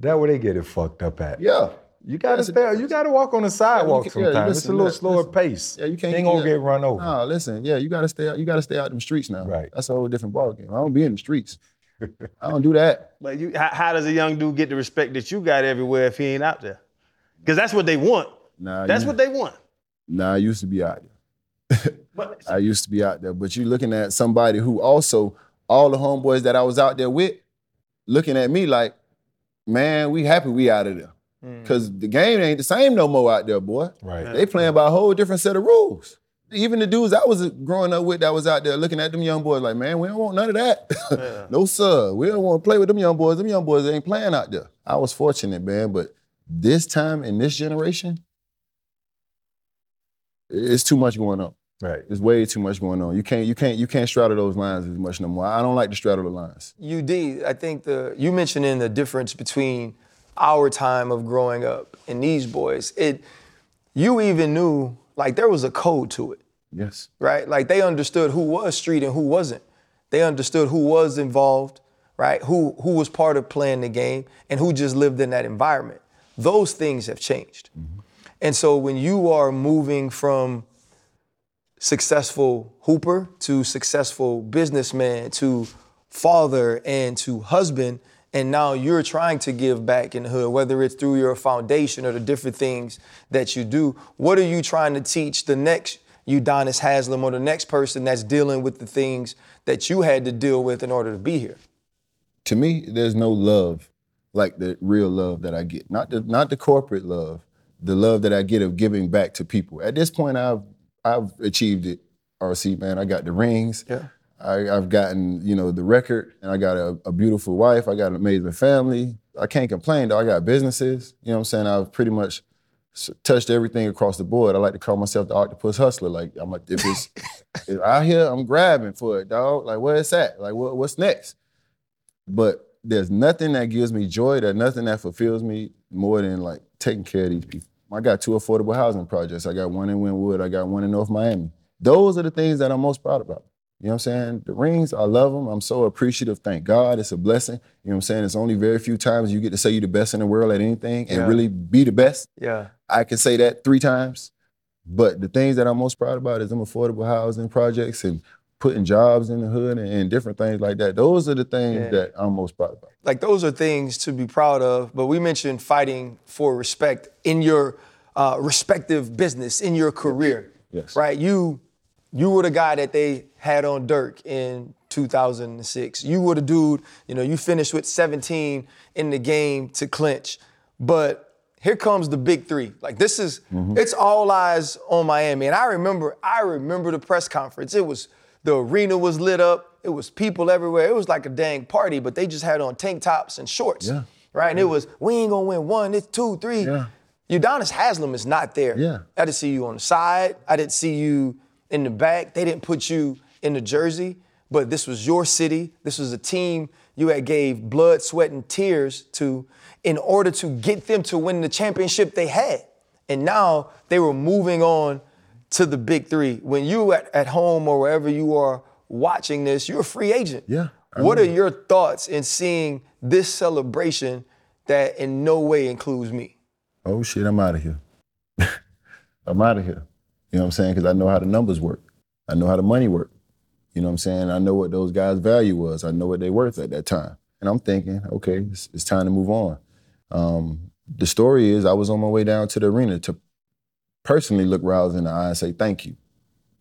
That where they get it fucked up at. Yeah. You gotta That's a stay. You gotta walk on the sidewalk can- yeah, sometimes. it's listen, a little listen, slower listen. pace. Yeah, you can't They ain't gonna yeah. get run over. No, listen, yeah, you gotta stay out. You gotta stay out them streets now. Right. That's a whole different ballgame. I don't be in the streets. I don't do that. But you, how, how does a young dude get the respect that you got everywhere if he ain't out there? Because that's what they want. Nah, That's you, what they want. Nah, I used to be out there. But I used to be out there, but you're looking at somebody who also all the homeboys that I was out there with, looking at me like, man, we happy we out of there. Mm. Cause the game ain't the same no more out there, boy. Right. They playing by a whole different set of rules. Even the dudes I was growing up with that was out there looking at them young boys like, man, we don't want none of that. no, sir. We don't want to play with them young boys. Them young boys ain't playing out there. I was fortunate, man, but this time in this generation, it's too much going on. Right. There's way too much going on. You can't, you can't, you can't straddle those lines as much no more. I don't like to straddle the lines. UD, I think the you mentioned in the difference between our time of growing up and these boys. It you even knew like there was a code to it, Yes. right? Like they understood who was street and who wasn't. They understood who was involved, right? Who who was part of playing the game and who just lived in that environment. Those things have changed. Mm-hmm. And so when you are moving from successful hooper to successful businessman to father and to husband and now you're trying to give back in the hood whether it's through your foundation or the different things that you do what are you trying to teach the next Udonis Haslem or the next person that's dealing with the things that you had to deal with in order to be here to me, there's no love like the real love that I get. Not the not the corporate love, the love that I get of giving back to people. At this point, I've I've achieved it. RC man, I got the rings. Yeah. I, I've gotten you know the record, and I got a, a beautiful wife. I got an amazing family. I can't complain though. I got businesses. You know what I'm saying? I've pretty much touched everything across the board. I like to call myself the octopus hustler. Like I'm a, if it's if out here, I'm grabbing for it, dog. Like where it's at? Like what, what's next? But there's nothing that gives me joy. There's nothing that fulfills me more than like taking care of these people. I got two affordable housing projects. I got one in Wynwood. I got one in North Miami. Those are the things that I'm most proud about. You know what I'm saying? The rings, I love them. I'm so appreciative. Thank God. It's a blessing. You know what I'm saying? It's only very few times you get to say you're the best in the world at anything and Yeah. really be the best. yeah I can say that three times. But the things that I'm most proud about is them affordable housing projects and putting jobs in the hood and, and different things like that. Those are the things Yeah. that I'm most proud about. like those are things to be proud of. But we mentioned fighting for respect in your uh, respective business, in your career. Yes. Right? You you were the guy that they had on Dirk in 2006. You were the dude, you know, you finished with 17 in the game to clinch. But here comes the big three. Like this is it's all eyes on Miami. And I remember, I remember the press conference. It was the arena was lit up. It was people everywhere. It was like a dang party, but they just had on tank tops and shorts. Yeah. Right? And it was, we ain't gonna win one, it's two, three. Yeah. Udonis Haslem is not there. Yeah. I didn't see you on the side. I didn't see you in the back. They didn't put you in the jersey, but this was your city. This was a team you had gave blood, sweat, and tears to in order to get them to win the championship they had. And now they were moving on to the big three. When you at, at home or wherever you are watching this, you're a free agent. Yeah, I What are your thoughts in seeing this celebration that in no way includes me? oh shit, I'm out of here. I'm out of here. You know what I'm saying? Because I know how the numbers work. I know how the money work. You know what I'm saying? I know what those guys' value was. I know what they worth at that time. And and I'm thinking, okay, it's, it's time to move on. Um, the story is, I was on my way down to the arena to personally look Rouse in the eye and say thank you,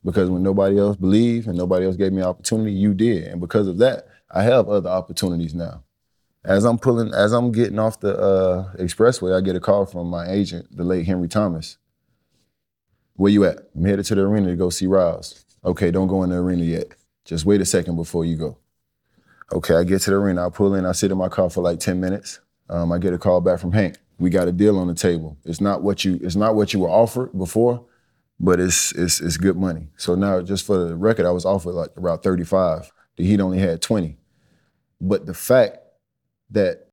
because when nobody else believed and nobody else gave me opportunity, you did, and because of that, I have other opportunities now. As I'm pulling, as I'm getting off the uh, expressway, I get a call from my agent, the late Henry Thomas. Where you at? I'm headed to the arena to go see Rouse. Okay, don't go in the arena yet. Just wait a second before you go. Okay, I get to the arena. I pull in. I sit in my car for like 10 minutes. Um, I get a call back from Hank. We got a deal on the table. It's not what you. It's not what you were offered before, but it's it's it's good money. So now, just for the record, I was offered like around 35. The Heat only had 20. But the fact that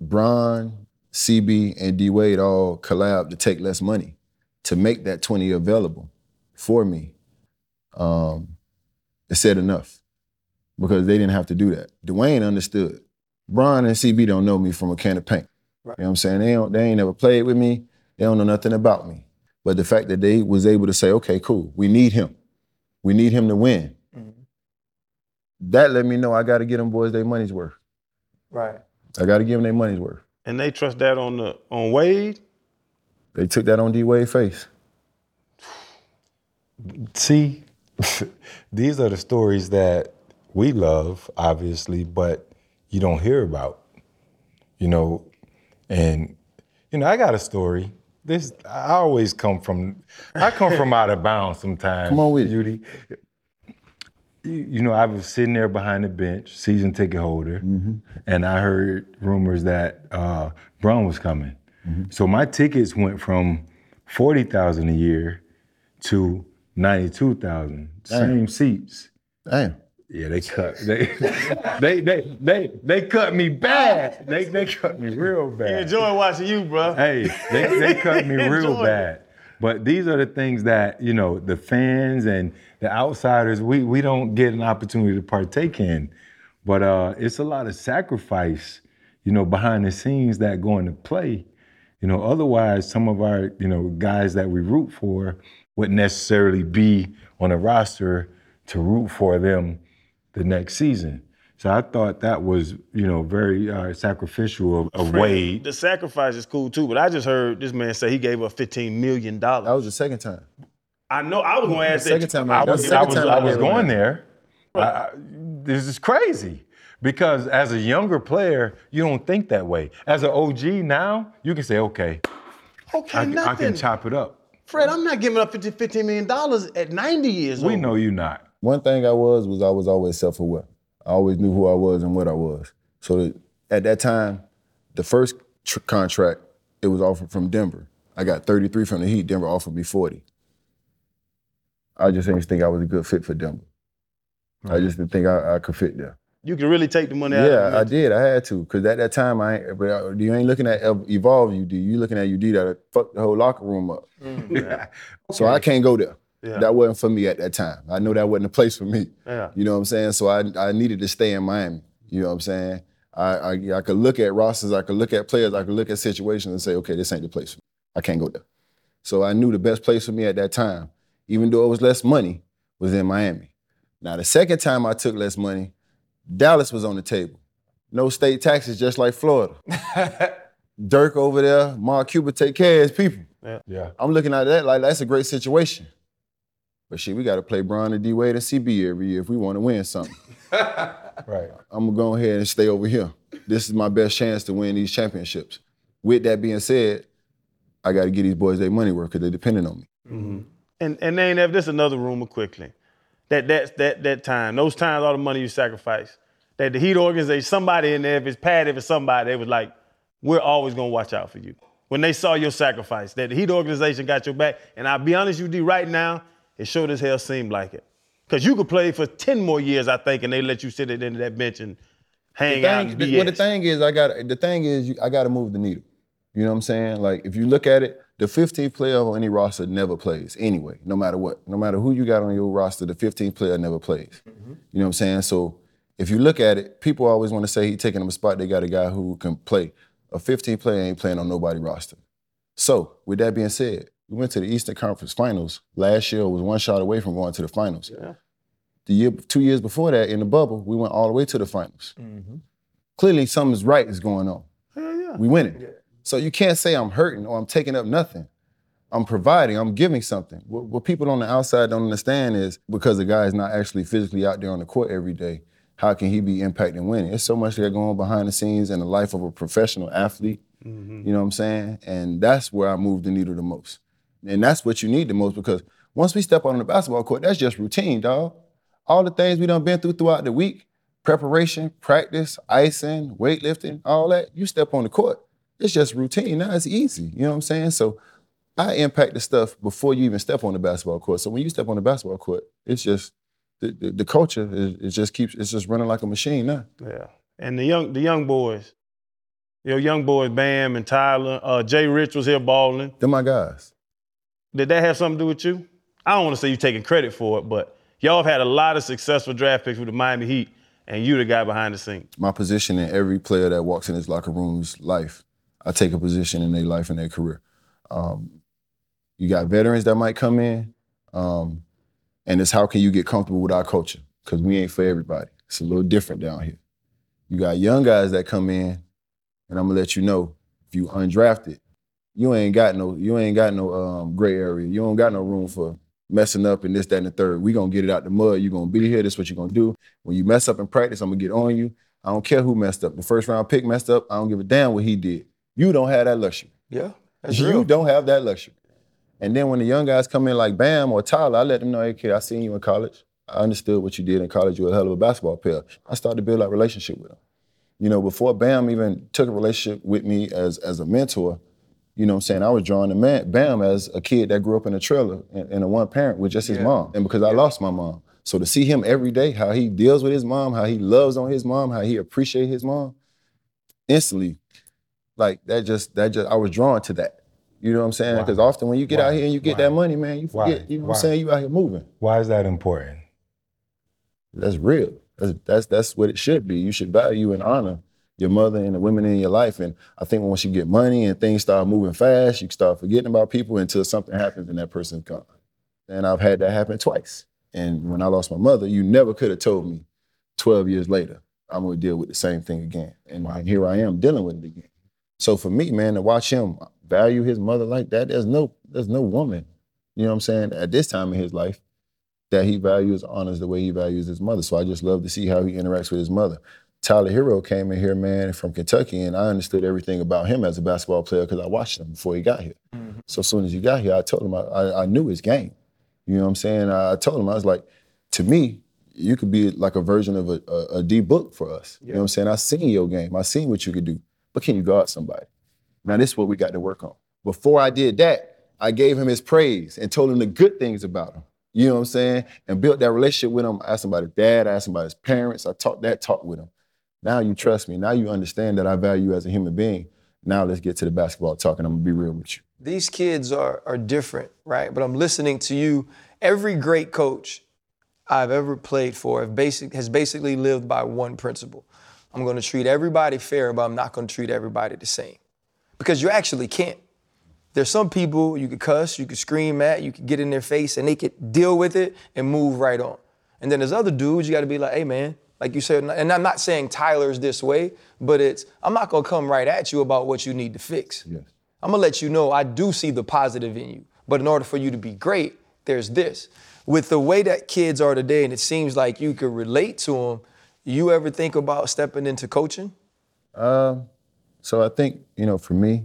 Bron, CB, and D Wade all collab to take less money to make that 20 available for me, um, it said enough because they didn't have to do that. Dwyane understood. Bron and CB don't know me from a can of paint. You know what I'm saying? They don't, they ain't never played with me. They don't know nothing about me. But the fact that they was able to say, okay, cool, we need him. We need him to win. Mm-hmm. That let me know I got to get them boys their money's worth. Right. I got to give them their money's worth. And they trust that on the on Wade. They took that on D Wade face. See, these are the stories that we love, obviously, but you don't hear about. You know, and you know, I got a story. This I always come from. I come from out of bounds sometimes. Come on with. Judy. You, know, I was sitting there behind the bench, season ticket holder, Mm-hmm. and I heard rumors that uh, Brown was coming. Mm-hmm. So my tickets went from forty thousand a year to ninety-two thousand. Same seats. Damn. Yeah, they cut. They, they, they, they, they cut me bad. They, they cut me real bad. enjoying watching you, bro. Hey, they, they cut me real Enjoy it. bad. But these are the things that you know the fans and the outsiders we we don't get an opportunity to partake in. But uh, it's a lot of sacrifice, you know, behind the scenes that go into play. You know, otherwise some of our you know guys that we root for wouldn't necessarily be on a roster to root for them the next season. So I thought that was you know very uh, sacrificial of, of Wade. The sacrifice is cool too, but I just heard this man say he gave up fifteen million dollars. That was the second time. I know I was gonna ask Second that. time I That was was, the I second was, time I I was going there. I- I- this is crazy because as a younger player, you don't think that way. As an OG now, you can say, okay, Okay, I, can- I can chop it up. Fred, I'm not giving up 15 million dollars at 90 years We old. We know you're not. One thing I was was I was always self-aware. I always knew who I was and what I was. So that at that time, the first tr- contract it was offered from Denver. I got 33 from the Heat. Denver offered me 40. I just didn't think I was a good fit for Denver. I just didn't think I, I could fit there. You can really take the money out Yeah, I did. I had to because at that time I ain't, but I- you ain't looking at Ev- Evolve UD. You looking at UD that fucked the whole locker room up. Mm. So I can't go there. Yeah. That wasn't for me at that time. I know that wasn't a place for me. Yeah. You know what I'm saying? So I I needed to stay in Miami. You know what I'm saying? I I, I could look at rosters, I could look at players, I could look at situations and say, okay, this ain't the place for me. I can't go there. So I knew the best place for me at that time, even though it was less money, was in Miami. Now the second time I took less money, Dallas was on the table. No state taxes, just like Florida. Dirk over there, Mark Cuban take care of his people. Yeah. Yeah. I'm looking at that like that's a great situation. But shit, we got to play Bron and D Wade and CB every year if we want to win something. Right. I'm gonna go ahead and stay over here. This is my best chance to win these championships. With that being said, I got to get these boys their money worth because they're depending on me. Mm-hmm. And and they ain't have this another rumor quickly. That that that that time, those times, all the money you sacrifice. That the Heat organization, somebody in there, if it's Pat, if it's somebody, they was like, we're always gonna watch out for you. When they saw your sacrifice, that the Heat organization got your back. And I'll be honest with you, right now, it sure as hell seemed like it. Cause you could play for 10 more years, I think, and they let you sit at the end of that bench and hang The out thing, and the- well, the thing is, I got the thing is, I got to move the needle. You know what I'm saying? Like if you look at it, the 15th player on any roster never plays anyway, no matter what. No matter who you got on your roster, the 15th player never plays. Mm-hmm. You know what I'm saying? So if you look at it, people always want to say he taking them a spot. They got a guy who can play. A 15th player ain't playing on nobody roster. So with that being said, we went to the Eastern Conference Finals last year. Was one shot away from going to the finals. The year, two years before that, in the bubble, we went all the way to the finals. Mm-hmm. clearly something's right is going on. Hell yeah. We winning. So you can't say I'm hurting or I'm taking up nothing. I'm providing, I'm giving something. What, what people on the outside don't understand is because the guy is not actually physically out there on the court every day, how can he be impacting winning? There's so much that going on behind the scenes in the life of a professional athlete. Mm-hmm. You know what I'm saying? And that's where I move the needle the most. And that's what you need the most because once we step on the basketball court, that's just routine, dog. All the things we done been through throughout the week, preparation, practice, icing, weightlifting, all that, you step on the court, it's just routine. Now it's easy. You know what I'm saying? So I impact the stuff before you even step on the basketball court. So when you step on the basketball court, it's just the, the, the culture is it just keeps it's just running like a machine now. Yeah. And the young the young boys, your young boys, Bam and Tyler, uh, Jay Rich was here balling. They're my guys. Did that have something to do with you? I don't want to say you taking credit for it, but y'all have had a lot of successful draft picks with the Miami Heat, and you the guy behind the scenes. My position in every player that walks in his locker room's life, I take a position in their life and their career. Um, you got veterans that might come in, um, and it's how can you get comfortable with our culture? Because we ain't for everybody. It's a little different down here. You got young guys that come in, and I'm gonna let you know if you undrafted, you ain't got no you ain't got no um, gray area. You don't got no room for messing up and this, that, and the third. We gonna get it out the mud. You gonna be here. This is what you gonna do. When you mess up in practice, I'm gonna get on you. I don't care who messed up. The first round pick messed up. I don't give a damn what he did. You don't have that luxury. Yeah, that's you real. don't have that luxury. And then when the young guys come in like Bam or Tyler, I let them know, hey kid, I seen you in college. I understood what you did in college. You're a hell of a basketball player. I started to build that relationship with them. You know, before Bam even took a relationship with me as as a mentor, you know what I'm saying? I was drawing to man, Bam as a kid that grew up in a trailer and, in a one parent with just his Yeah. mom. And because I lost my mom. So to see him every day, how he deals with his mom, how he loves on his mom, how he appreciates his mom, instantly, like that just that just I was drawn to that. You know what I'm saying? Because often when you get Why? out here and you get Why? that money, man, you Why? forget, you know what Why? I'm saying? You out here moving. Why is that important? That's real. That's, that's that's what it should be. You should value and honor your mother and the women in your life. And I think once you get money and things start moving fast, you start forgetting about people until something happens and that person's gone. And I've had that happen twice. And when I lost my mother, you never could have told me 12 years later I'm gonna deal with the same thing again. And here I am dealing with it again. So for me, man, to watch him value his mother like that, there's no there's no woman, you know what I'm saying, at this time in his life that he values, honors the way he values his mother. So I just love to see how he interacts with his mother. Tyler Herro came in here, man, from Kentucky, and I understood everything about him as a basketball player because I watched him before he got here. Mm-hmm. So as soon as he got here, I told him I, I, I knew his game. You know what I'm saying? I, I told him I was like, to me, you could be like a version of a, a, a D book for us. You know what I'm saying? I seen your game. I seen what you could do. But can you guard somebody? Now this is what we got to work on. Before I did that, I gave him his praise and told him the good things about him. You know what I'm saying? And built that relationship with him. I asked him about his dad, I asked him about his parents. I talked that talk with him. Now you trust me. Now you understand that I value you as a human being. Now let's get to the basketball talk and I'm gonna be real with you. these kids are are different, right? But I'm listening to you. Every great coach I've ever played for basic, has basically lived by one principle. I'm to treat everybody fair, but I'm not to treat everybody the same. Because you actually can't. There's some people you could cuss, you could scream at, you could get in their face, and they could deal with it and move right on. And then there's other dudes you got to be like, hey man, like you said, and I'm not saying Tyler's this way, but it's I'm not gonna come right at you about what you need to fix. Yes. I'm gonna let you know I do see the positive in you. But in order for you to be great, there's this. With the way that kids are today, and it seems like you could relate to them, you ever think about stepping into coaching? Um, so I think, you know, for me,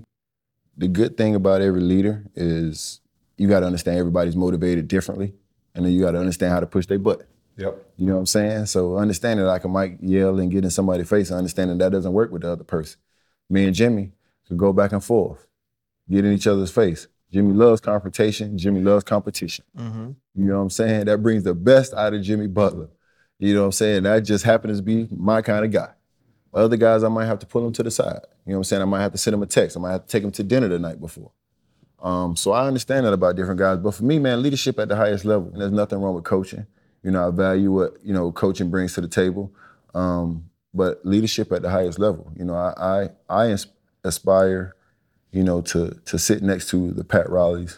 the good thing about every leader is you got to understand everybody's motivated differently, and then you got to understand how to push their butt. Yep. You know what I'm saying? So understanding that I can might yell and get in somebody's face, and understanding that doesn't work with the other person. Me and Jimmy could go back and forth, get in each other's face. Jimmy loves confrontation. Jimmy loves competition. You know what I'm saying? That brings the best out of Jimmy Butler. You know what I'm saying? That just happens to be my kind of guy. Other guys, I might have to pull them to the side. You know what I'm saying? I might have to send them a text. I might have to take them to dinner the night before. Um, so I understand that about different guys. But for me, man, leadership at the highest level, and there's nothing wrong with coaching. You know, I value what, you know, coaching brings to the table. Um, but leadership at the highest level, you know, I I, I aspire, you know, to to sit next to the Pat Rileys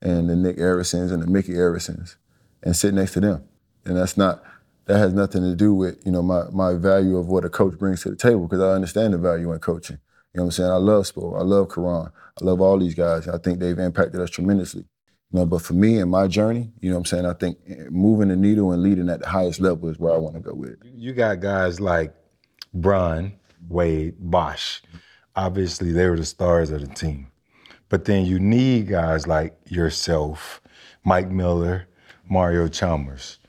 and the Nick Arisons and the Micky Arisons and sit next to them. And that's not that has nothing to do with you know my my value of what a coach brings to the table because I understand the value in coaching. You know what I'm saying? I love sport. I love Quran. I love all these guys. I think they've impacted us tremendously. You know, but for me and my journey, you know what I'm saying? I think moving the needle and leading at the highest level is where I want to go with. You got guys like Bron, Wade, Bosh. Obviously, they were the stars of the team. But then you need guys like yourself, Mike Miller, Mario Chalmers.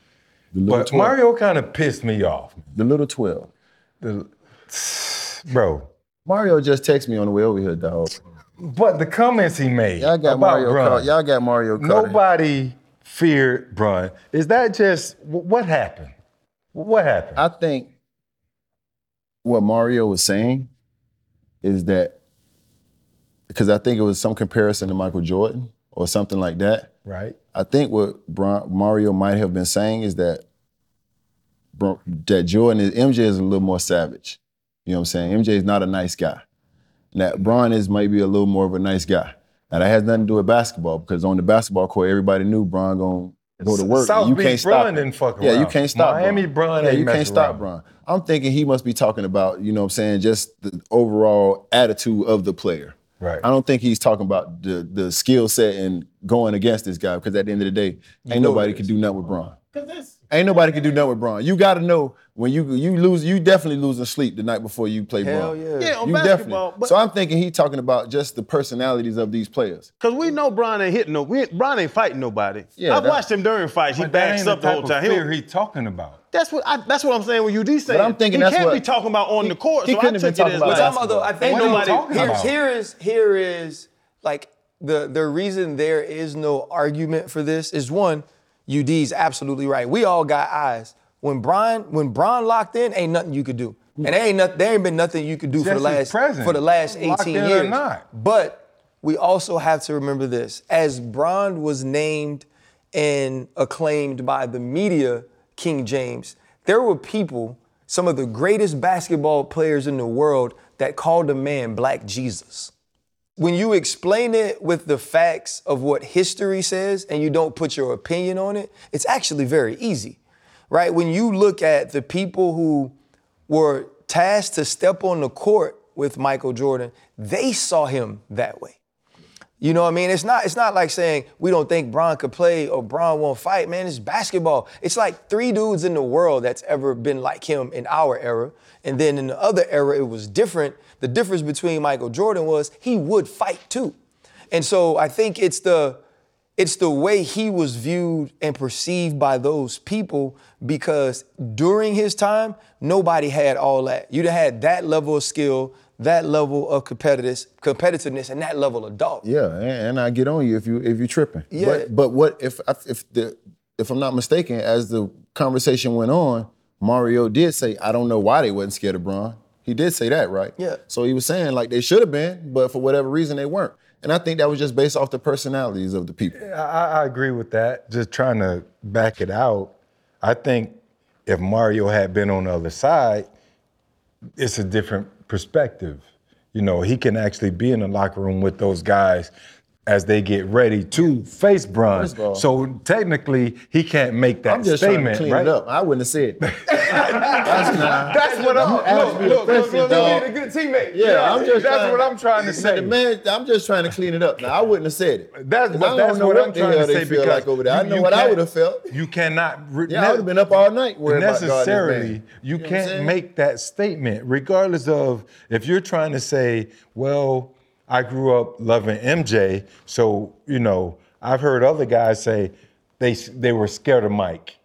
The But 12. Mario kind of pissed me off. the little 12. The, bro, Mario just texted me on the way over here, dog. But the comments he made Y'all got about Mario caught. Y'all got Mario caught. nobody feared Bron. Is that just what happened? What happened? I think what Mario was saying is that because I think it was some comparison to Michael Jordan or something like that. right? I think what Bron, Mario might have been saying is that Bron- that Jordan is MJ is a little more savage. You know what I'm saying? MJ is not a nice guy. And that Bron is maybe a little more of a nice guy. Now that has nothing to do with basketball because on the basketball court, everybody knew Bron gonna go to work. South you Beach can't stop Bron him. didn't fuck Yeah, you can't stop Miami Bron. Bron Yeah, you can't stop around. Bron. I'm thinking he must be talking about, you know what I'm saying, just the overall attitude of the player. Right. I don't think he's talking about the the skill set and going against this guy because at the end of the day, ain't nobody can do nothing with Bron. Ain't nobody can do nothing with Bron. You got to know when you you lose, you definitely losing sleep the night before you play Hell Bron. yeah. Yeah, on You basketball. definitely. But, So I'm thinking he talking about just the personalities of these players. Cause we know Brian ain't hitting no. We, Brian ain't fighting nobody. Yeah, I've that- watched him during fights. He But backs up the type whole time. He fear don't- he talking about. that's what I, that's what I'm saying. When you D saying, I'm thinking he that's can't what- be talking about on the court. he so I couldn't have took been it as talking about talking though, I think Ain't What are you nobody- here's, about? here is here is like the the reason there is no argument for this is one, UD's absolutely right. We all got eyes. When Brian when Brian locked in, ain't nothing you could do. And there ain't nothing, there ain't been nothing you could do for the last presence. for the last 18 Locked in or years. But we also have to remember this. As Bron was named and acclaimed by the media King James, there were people, some of the greatest basketball players in the world, that called the man Black Jesus. When you explain it with the facts of what history says and you don't put your opinion on it, it's actually very easy, right? When you look at the people who were tasked to step on the court with Michael Jordan, they saw him that way. You know what I mean? It's not it's not like saying we don't think Bron could play or Bron won't fight, man. It's basketball. It's like three dudes in the world that's ever been like him in our era. And then in the other era, it was different. The difference between Michael Jordan was he would fight too. And so I think it's the it's the way he was viewed and perceived by those people because during his time, nobody had all that. You'd have had that level of skill, that level of competitiveness, competitiveness, and that level of dog. Yeah, and, I get on you if you if you're tripping. Yeah. But but what if if the if I'm not mistaken, as the conversation went on, Mario did say, I don't know why they wasn't scared of Bron. He did say that, right? Yeah. So he was saying like they should have been, but for whatever reason they weren't. And I think that was just based off the personalities of the people. I, I agree with that. Just trying to back it out. I think if Mario had been on the other side, it's a different perspective. You know, he can actually be in the locker room with those guys as they get ready to face Bron. First of all- So technically, he can't make that statement. I'm just statement, trying to clean right? it up. I wouldn't have said. That's not. That's what I'm. ask me the question, dog. a good teammate. Yeah, I'm just That's trying, what I'm trying to say. Man, I'm just trying to clean it up. Now I wouldn't have said it. That's, 'Cause but I that's what what I'm trying to say because like over there. I know what I would have felt. You cannot. Re- Yeah, I would have been up all night worried about guarding this necessarily you know what I'm can't make that statement regardless of if you're trying to say well i grew up loving mj so you know i've heard other guys say they they were scared of mike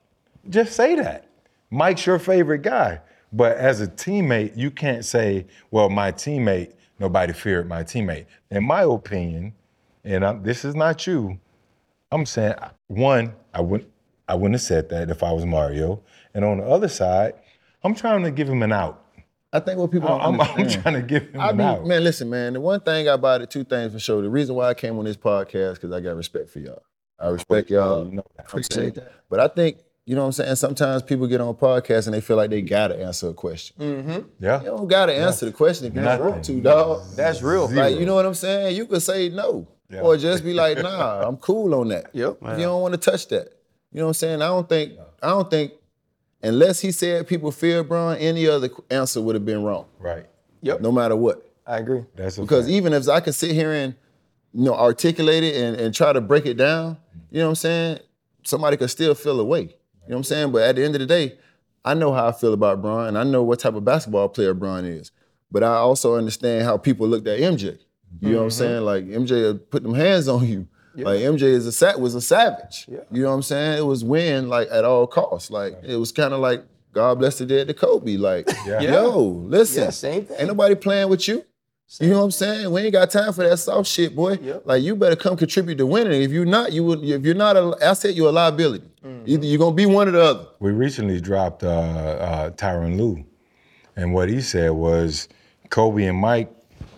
just say that mike's your favorite guy but as a teammate you can't say well my teammate nobody feared my teammate in my opinion and I'm, this is not you I'm saying one, I wouldn't I wouldn't have said that if I was Mario. And on the other side, I'm trying to give him an out. I think what people don't I'm, I'm trying to give him I an be, out. man, listen, man. The one thing about it, two things for sure. The reason why I came on this podcast because I got respect for y'all. I respect y'all. You know that. Appreciate that. But I think you know what I'm saying. Sometimes people get on podcasts and they feel like they gotta answer a question. Mm-hmm. Yeah. You don't gotta answer the question if you don't want to, dog. That's real. Like you know what I'm saying? You could say no, Yeah. or just be like, nah, I'm cool on that. Yep. If you don't want to touch that, you know what I'm saying? I don't think I don't think unless he said people fear Bron, any other answer would have been wrong, Right. Yep. no matter what. I agree. That's Because fact. even if I could sit here and you know articulate it and, and try to break it down, you know what I'm saying? Somebody could still feel away. You know what I'm saying? But at the end of the day, I know how I feel about Bron and I know what type of basketball player Bron is. But I also understand how people looked at MJ. You know what I'm mm-hmm. saying? Like MJ put them hands on you. Like MJ is a sa- was a savage. Yeah. You know what I'm saying? It was win like at all costs. Like it was kind of like God bless the dead to Kobe. Like, Yeah. yo, listen, Yeah, same thing. ain't nobody playing with you. You know what I'm saying? We ain't got time for that soft shit, boy. Yep. Like you better come contribute to winning. If you're not, you would. If you're not an asset, you're a liability. Mm-hmm. Either you're gonna be one or the other. We recently dropped uh, uh, Tyronn Lue, and what he said was Kobe and Mike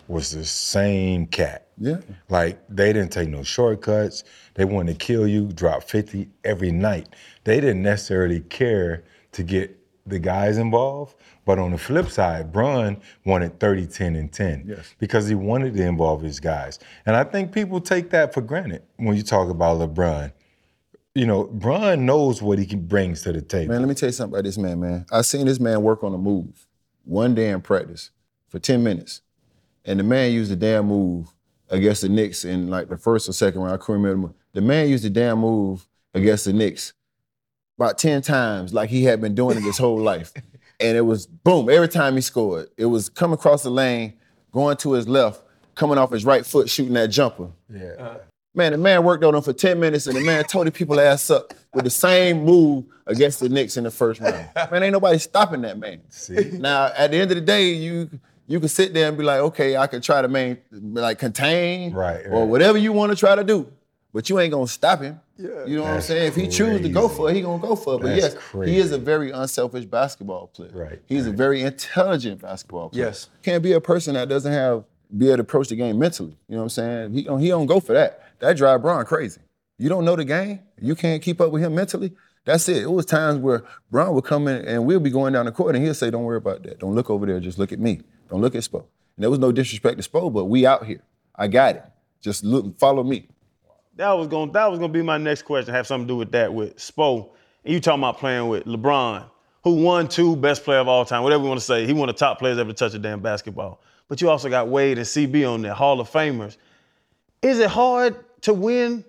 was the same cat. Yeah. Like they didn't take no shortcuts. They wanted to kill you, drop 50 every night. They didn't necessarily care to get the guys involved. But on the flip side, Bron wanted 30, 10, and 10 Yes. because he wanted to involve his guys. And I think people take that for granted when you talk about LeBron. You know, Bron knows what he can brings to the table. Man, let me tell you something about this man, man. I seen this man work on a move one day in practice for 10 minutes. And the man used the damn move against the Knicks in like the first or second round. I couldn't remember. The man used the damn move against the Knicks about 10 times like he had been doing it his whole life. And it was boom, every time he scored. It was coming across the lane, going to his left, coming off his right foot, shooting that jumper. yeah. Uh, man, the man worked on him for 10 minutes and the man tore the people ass up with the same move against the Knicks in the first round. Man, ain't nobody stopping that man. See? Now, at the end of the day, you you can sit there and be like, okay, I can try to main like contain Right, or whatever you want to try to do. But you ain't gonna stop him. Yeah. You know what I'm saying? If he chooses to go for it, he gonna go for it. But That's yes, crazy. he is a very unselfish basketball player. Right, He's a very intelligent basketball player. Yes. Can't be a person that doesn't have be able to approach the game mentally. You know what I'm saying? He don't, he don't go for that. That drive Bron crazy. You don't know the game. You can't keep up with him mentally. That's it. It was times where Bron would come in and we'll be going down the court and he'll say, "Don't worry about that. Don't look over there. Just look at me. Don't look at Spo." And there was no disrespect to Spo, but we out here. I got it. Just look, follow me. That was going that was gonna be my next question. Have something to do with that with Spo. And you talking about playing with LeBron, who won two best player of all time, whatever you want to say. He won the top players ever to touch a damn basketball. But you also got Wade and CB on there, Hall of Famers. Is it hard to win?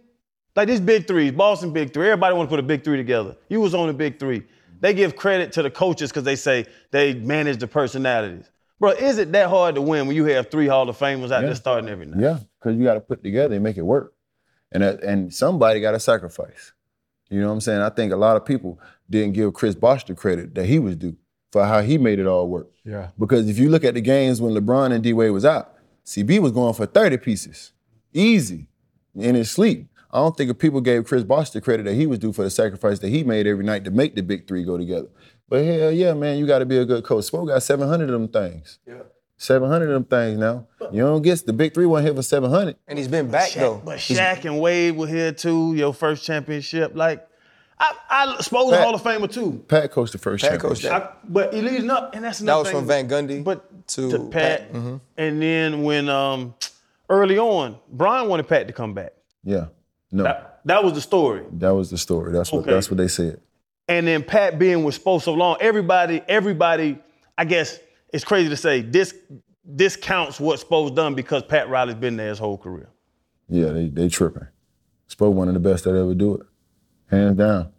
Like these big threes, Boston big three. Everybody want to put a big three together. You was on the big three. They give credit to the coaches because they say they manage the personalities. Bro, is it that hard to win when you have three Hall of Famers out there starting every night? Yeah, because you got to put it together and make it work. And that, and somebody got to sacrifice. You know what I'm saying? I think a lot of people didn't give Chris Bosh the credit that he was due for how he made it all work. Yeah. Because if you look at the games when LeBron and D Wade was out, CB was going for 30 pieces, easy, in his sleep. I don't think if people gave Chris Bosh the credit that he was due for the sacrifice that he made every night to make the big three go together. But hell yeah, man, you got to be a good coach. Spo got 700 of them things. Yeah. 700 of them things now. You don't get the big three one hit for 700. And he's been back though. But He's- Shaq and Wade were here too. Your first championship, like I, I suppose Pat- Hall of Famer too. Pat coached the first Pat coached that. I, but he leading up, and that's another That was thing. from Van Gundy but to, to Pat, and then when um early on, Brian wanted Pat to come back. Yeah. No. That, that was the story. That was the story. That's what Okay. that's what they said. And then Pat being with Spo so long, everybody, everybody, I guess it's crazy to say this discounts what Spo's done because Pat Riley's been there his whole career. Yeah, they they tripping. Spo one of the best that ever do it. Hands down.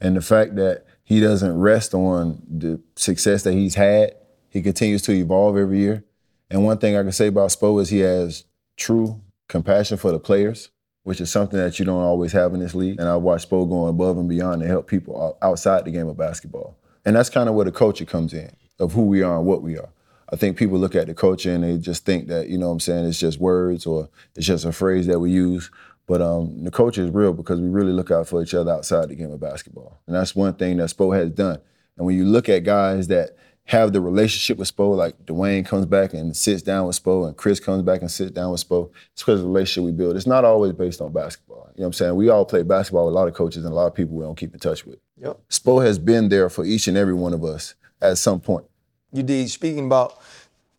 And the fact that he doesn't rest on the success that he's had, he continues to evolve every year. And one thing I can say about Spo is he has true compassion for the players, which is something that you don't always have in this league. And I watched Spo going above and beyond to help people outside the game of basketball. And that's kind of where the culture comes in of who we are and what we are. I think people look at the culture and they just think that, you know what I'm saying, it's just words or it's just a phrase that we use. But um, the culture is real because we really look out for each other outside the game of basketball. And that's one thing that Spo has done. And when you look at guys that have the relationship with Spo, like Dwyane comes back and sits down with Spo, and Chris comes back and sits down with Spo, it's because of the relationship we build. It's not always based on basketball. You know what I'm saying? We all play basketball with a lot of coaches and a lot of people we don't keep in touch with. Yep. Spo has been there for each and every one of us at some point. You did speaking about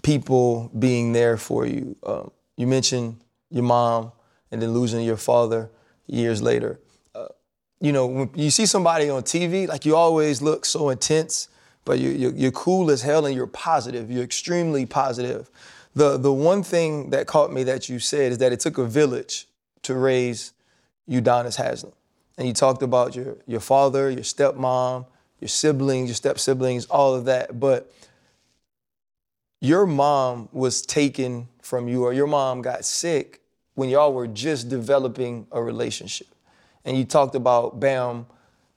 people being there for you. Um, you mentioned your mom and then losing your father years later. Uh, you know, when you see somebody on TV, like you always look so intense, but you, you're, you're cool as hell and you're positive. You're extremely positive. The the one thing that caught me that you said is that it took a village to raise Udonis Haslem, and you talked about your your father, your stepmom, your siblings, your step siblings, all of that, but your mom was taken from you or your mom got sick when y'all were just developing a relationship. And you talked about Bam,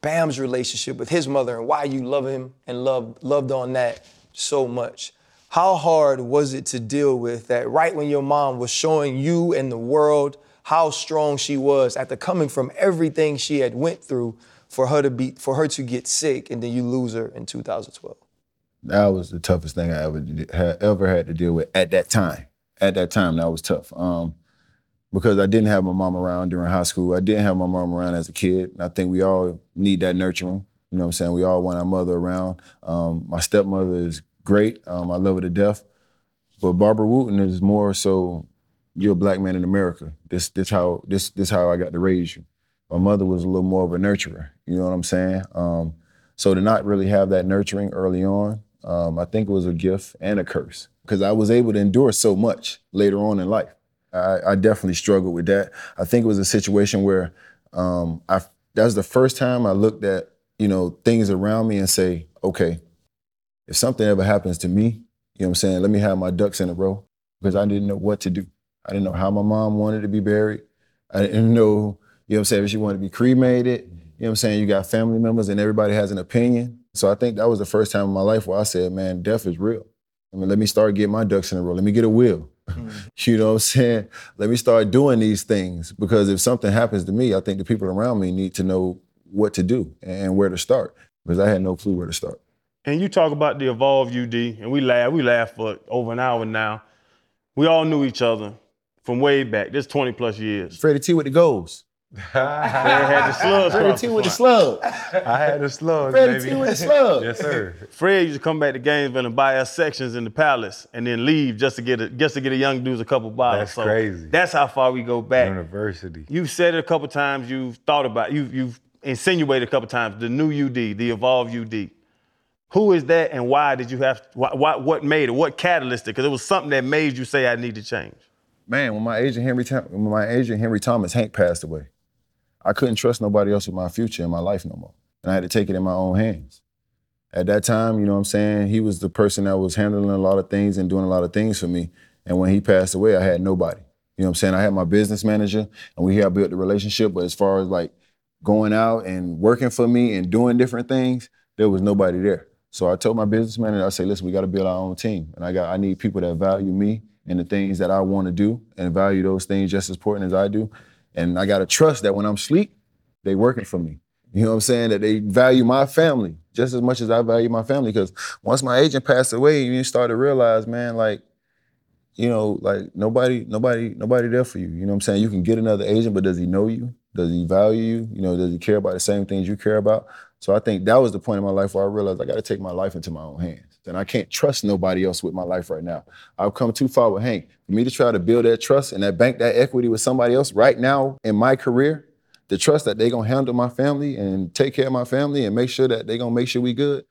Bam's relationship with his mother and why you love him and loved loved on that so much. How hard was it to deal with that right when your mom was showing you and the world how strong she was after coming from everything she had went through for her to be for her to get sick and then you lose her in 2012? That was the toughest thing I ever ever had to deal with at that time. At that time, that was tough. Um, because I didn't have my mom around during high school. I didn't have my mom around as a kid. I think we all need that nurturing. You know what I'm saying? We all want our mother around. Um, my stepmother is great. Um, I love her to death. But Barbara Wooten is more so you're a black man in America. This this how this this how I got to raise you. My mother was a little more of a nurturer. You know what I'm saying? Um, so to not really have that nurturing early on, um, I think it was a gift and a curse because I was able to endure so much later on in life. I, I definitely struggled with that. I think it was a situation where um, I that was the first time I looked at you know things around me and say, okay, if something ever happens to me, you know what I'm saying, let me have my ducks in a row because I didn't know what to do. I didn't know how my mom wanted to be buried. I didn't know, you know what I'm saying, if she wanted to be cremated. You know what I'm saying? You got family members and everybody has an opinion. So I think that was the first time in my life where I said, man, death is real. I mean, let me start getting my ducks in a row. Let me get a will. you know what I'm saying? Let me start doing these things because if something happens to me, I think the people around me need to know what to do and where to start because I had no clue where to start. And you talk about the Evolve UD, and we laugh, we laugh for over an hour now. We all knew each other from way back. This 20 plus years. Freddie T with the goals. They had the slugs. Freddie across T with the front. slug. I had the slugs, Freddie baby. T with the slug. yes, sir. Fred used to come back to Gainesville and buy us sections in the palace and then leave just to get a, just to get a young dudes a couple bottles. That's crazy. That's how far we go back. University. You've said it a couple times. You've thought about. You've you've insinuated a couple times. The new UD, the Evolve UD. Who is that, and why did you have? Why, why, what made it? What catalyzed it? Because it was something that made you say, "I need to change." Man, when my agent Henry when my agent Henry Thomas Hank passed away, I couldn't trust nobody else with my future in my life no more. And I had to take it in my own hands. At that time, you know what I'm saying, he was the person that was handling a lot of things and doing a lot of things for me. And when he passed away, I had nobody. You know what I'm saying? I had my business manager and we had built the relationship, but as far as like going out and working for me and doing different things, there was nobody there. So I told my business manager, I said, listen, we got to build our own team. And I got I need people that value me and the things that I want to do and value those things just as important as I do. And I gotta trust that when I'm asleep, they working for me. You know what I'm saying? That they value my family just as much as I value my family. Because once my agent passed away, you start to realize, man, like, you know, like nobody, nobody, nobody there for you. You know what I'm saying? You can get another agent, but does he know you? Does he value you? You know, does he care about the same things you care about? So I think that was the point in my life where I realized I got to take my life into my own hands. And I can't trust nobody else with my life right now. I've come too far with Hank. For me to try to build that trust and that bank that equity with somebody else right now in my career, the trust that they're gonna handle my family and take care of my family and make sure that they're gonna make sure we good,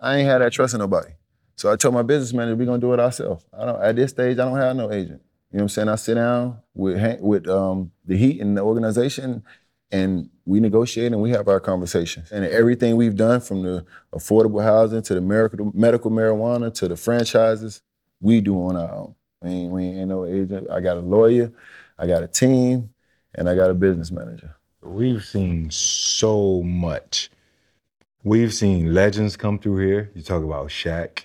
I ain't had that trust in nobody. So I told my business manager we're gonna do it ourselves. I don't at this stage I don't have no agent. You know what I'm saying? I sit down with Hank, with um, the Heat and the organization and we negotiate and we have our conversations. And everything we've done from the affordable housing to the medical, marijuana to the franchises, we do on our own. We ain't, we ain't no agent. I got a lawyer, I got a team, and I got a business manager. We've seen so much. We've seen legends come through here. You talk about Shaq,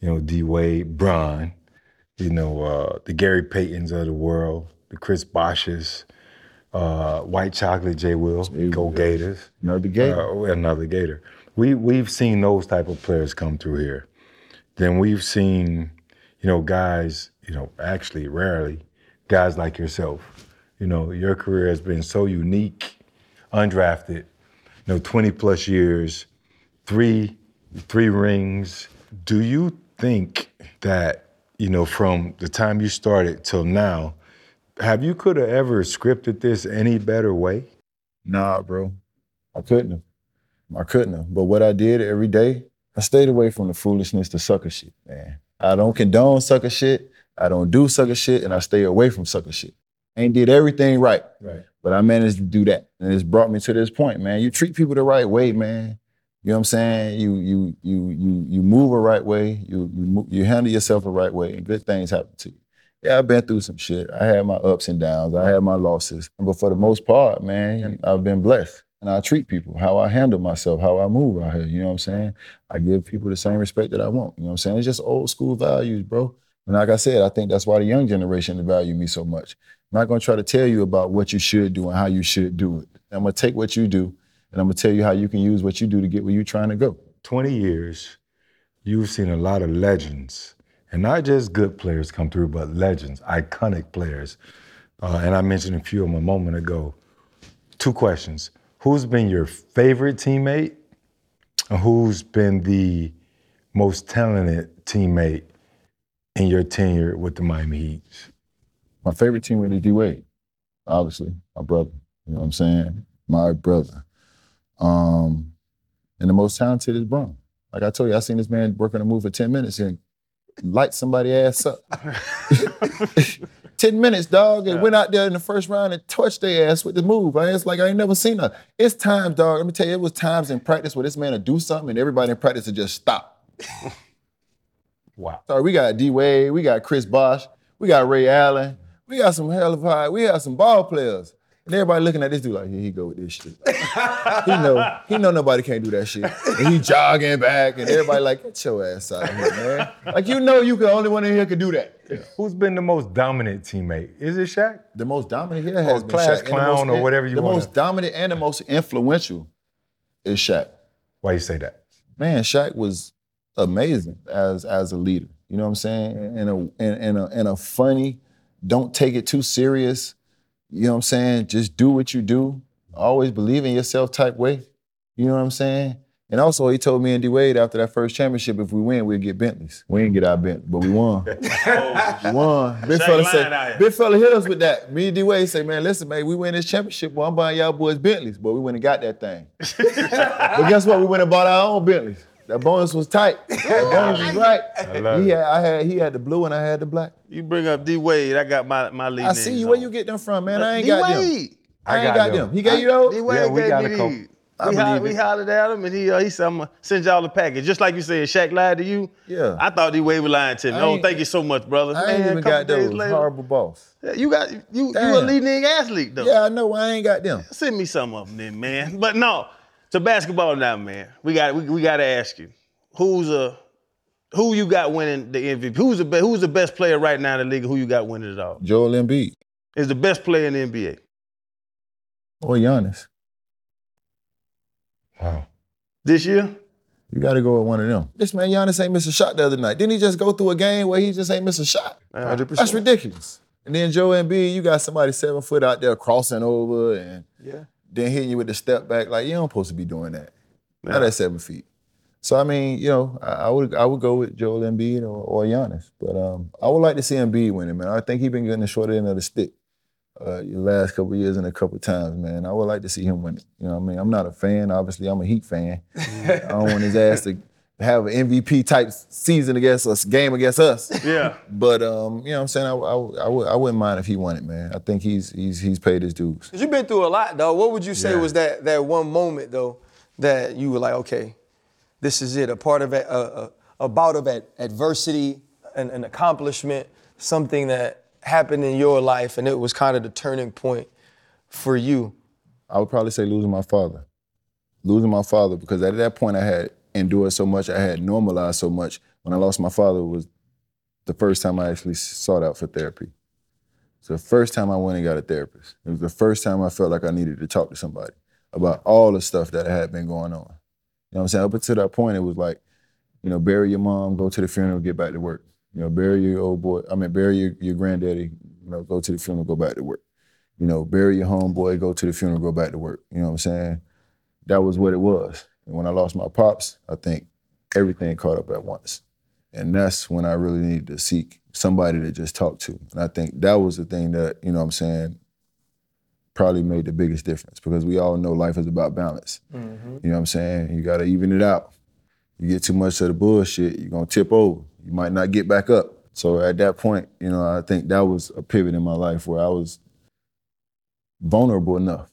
you know, D Wade, Bron, you know, uh, the Gary Paytons of the world, the Chris Bosches, uh, White Chocolate, J. Will, Go Gators. Another Gator. Uh, another Gator. We we've seen those type of players come through here. Then we've seen, you know, guys, you know, actually rarely, guys like yourself. You know, your career has been so unique, undrafted, you know, 20 plus years, three three rings. Do you think that, you know, from the time you started till now, have you could have ever scripted this any better way? Nah, bro. I couldn't have. I couldn't have. But what I did every day, I stayed away from the foolishness, the sucker shit, man. I don't condone sucker shit. I don't do sucker shit, and I stay away from sucker shit. Ain't did everything right. Right. But I managed to do that. And it's brought me to this point, man. You treat people the right way, man. You know what I'm saying? You you you you you move the right way. You you you handle yourself the right way, and good things happen to you. Yeah, I've been through some shit. I had my ups and downs. I had my losses. But for the most part, man, I've been blessed. And I treat people, how I handle myself, how I move out here. You know what I'm saying? I give people the same respect that I want. You know what I'm saying? It's just old school values, bro. And like I said, I think that's why the young generation value me so much. I'm not gonna try to tell you about what you should do and how you should do it. I'm gonna take what you do and I'm gonna tell you how you can use what you do to get where you're trying to go. 20 years, you've seen a lot of legends, and not just good players come through, but legends, iconic players. Uh, and I mentioned a few of them a moment ago. Two questions. Who's been your favorite teammate? And who's been the most talented teammate in your tenure with the Miami Heat? My favorite teammate is D Wade, obviously, my brother. You know what I'm saying? My brother. Um, and the most talented is Bron. Like I told you, I seen this man work on a move for 10 minutes and light somebody ass up. 10 minutes, dog, and went out there in the first round and touched their ass with the move. I it's like I ain't never seen that. It's times, dog. Let me tell you, it was times in practice where this man would do something and everybody in practice would just stop. Wow. Sorry, we got D Wade, we got Chris Bosh, we got Ray Allen, we got some hell of high, we have some ball players. And everybody looking at this dude like, here he go with this shit. he know, he know nobody can't do that shit. And he jogging back, and everybody like, get your ass out of here, man. Like you know you the only one in here can do that. Who's been the most dominant teammate? Is it Shaq? The most dominant here has Or been class Shaq. And clown most- or whatever you The wanna- most dominant and the most influential is Shaq. Why you say that? man, Shaq was amazing as as a leader. You know what I'm saying? In a in a in a funny, don't take it too serious. You know what I'm saying? Just do what you do. Always believe in yourself type way. You know what I'm saying? And also, he told me and D Wade after that first championship, if we win, we'll get Bentleys. We didn't get our Bentley, but we won. we won. Big fella say, big fella hit us with that. Me and D Wade say, man, listen, man, we win this championship. Well, I'm buying y'all boys Bentleys, but we went and got that thing. but guess what? We went and bought our own Bentleys. That bonus was tight. That bonus was right. love He had, I had, he had the blue and I had the black. You bring up D Wade, I got my my lead. I see you. Where you get them from, man? I ain't got them. D-Wade. I ain't got got them. them. He gave you those? D Wade Yeah, we gave got me a these. I We, hollered, believe we hollered at him and he uh, he said, I'm gonna send y'all the package. Just like you said, Shaq lied to you. Yeah. I thought D Wade was lying to me. I Oh, thank you so much, brother. I ain't Man, even got those. later- Horrible boss. Yeah, You got you you a leading athlete though. Yeah, I know. I ain't got them. Send me some of them then, man. But no, to basketball now, man. We got we, we got to ask you, who's a who you got winning the MVP? Who's the be, who's the best player right now in the league? Who you got winning it all? Joel Embiid Is the best player in the NBA? or Giannis. Wow. This year? You got to go with one of them. This man Giannis ain't missed a shot the other night. Didn't he just go through a game where he just ain't missed a shot? 100%. That's ridiculous. And then Joe Embiid, you got somebody seven foot out there crossing over and Yeah. Then hitting you with the step back. Like you don't supposed to be doing that. Not at seven feet. So I mean, you know, I, I would I would go with Joel Embiid or, or Giannis, but um, I would like to see Embiid winning, man. I think he's been getting the short end of the stick uh, the last couple of years and a couple of times, man. I would like to see him win it. You know, what I mean, I'm not a fan. Obviously, I'm a Heat fan. I don't want his ass to have an MVP type season against us, game against us. Yeah. But um, you know, what I'm saying I, I, I, would, I wouldn't mind if he won it, man. I think he's he's he's paid his dues. Cause you've been through a lot, though. What would you say Yeah. was that that one moment though that you were like, okay, this is it, a part of a, a, a bout of ad- adversity, an, an accomplishment, something that happened in your life, and it was kind of the turning point for you. I would probably say losing my father. Losing my father because at that point I had endured so much, I had normalized so much. When I lost my father was the first time I actually sought out for therapy. It's the first time I went and got a therapist. It was the first time I felt like I needed to talk to somebody about all the stuff that had been going on. You know what I'm saying? Up until that point, it was like, you know, bury your mom, go to the funeral, get back to work. You know, bury your old boy, I mean, bury your, your granddaddy, you know, go to the funeral, go back to work you know, bury your homeboy, go to the funeral, go back to work. You know what I'm saying? That was what it was. And when I lost my pops, I think everything caught up at once. And that's when I really needed to seek somebody to just talk to. And I think that was the thing that, you know what I'm saying, probably made the biggest difference because we all know life is about balance. Mm-hmm. You know what I'm saying? You got to even it out. You get too much of the bullshit, you're gonna tip over. You might not get back up. So at that point, you know, I think that was a pivot in my life where I was vulnerable enough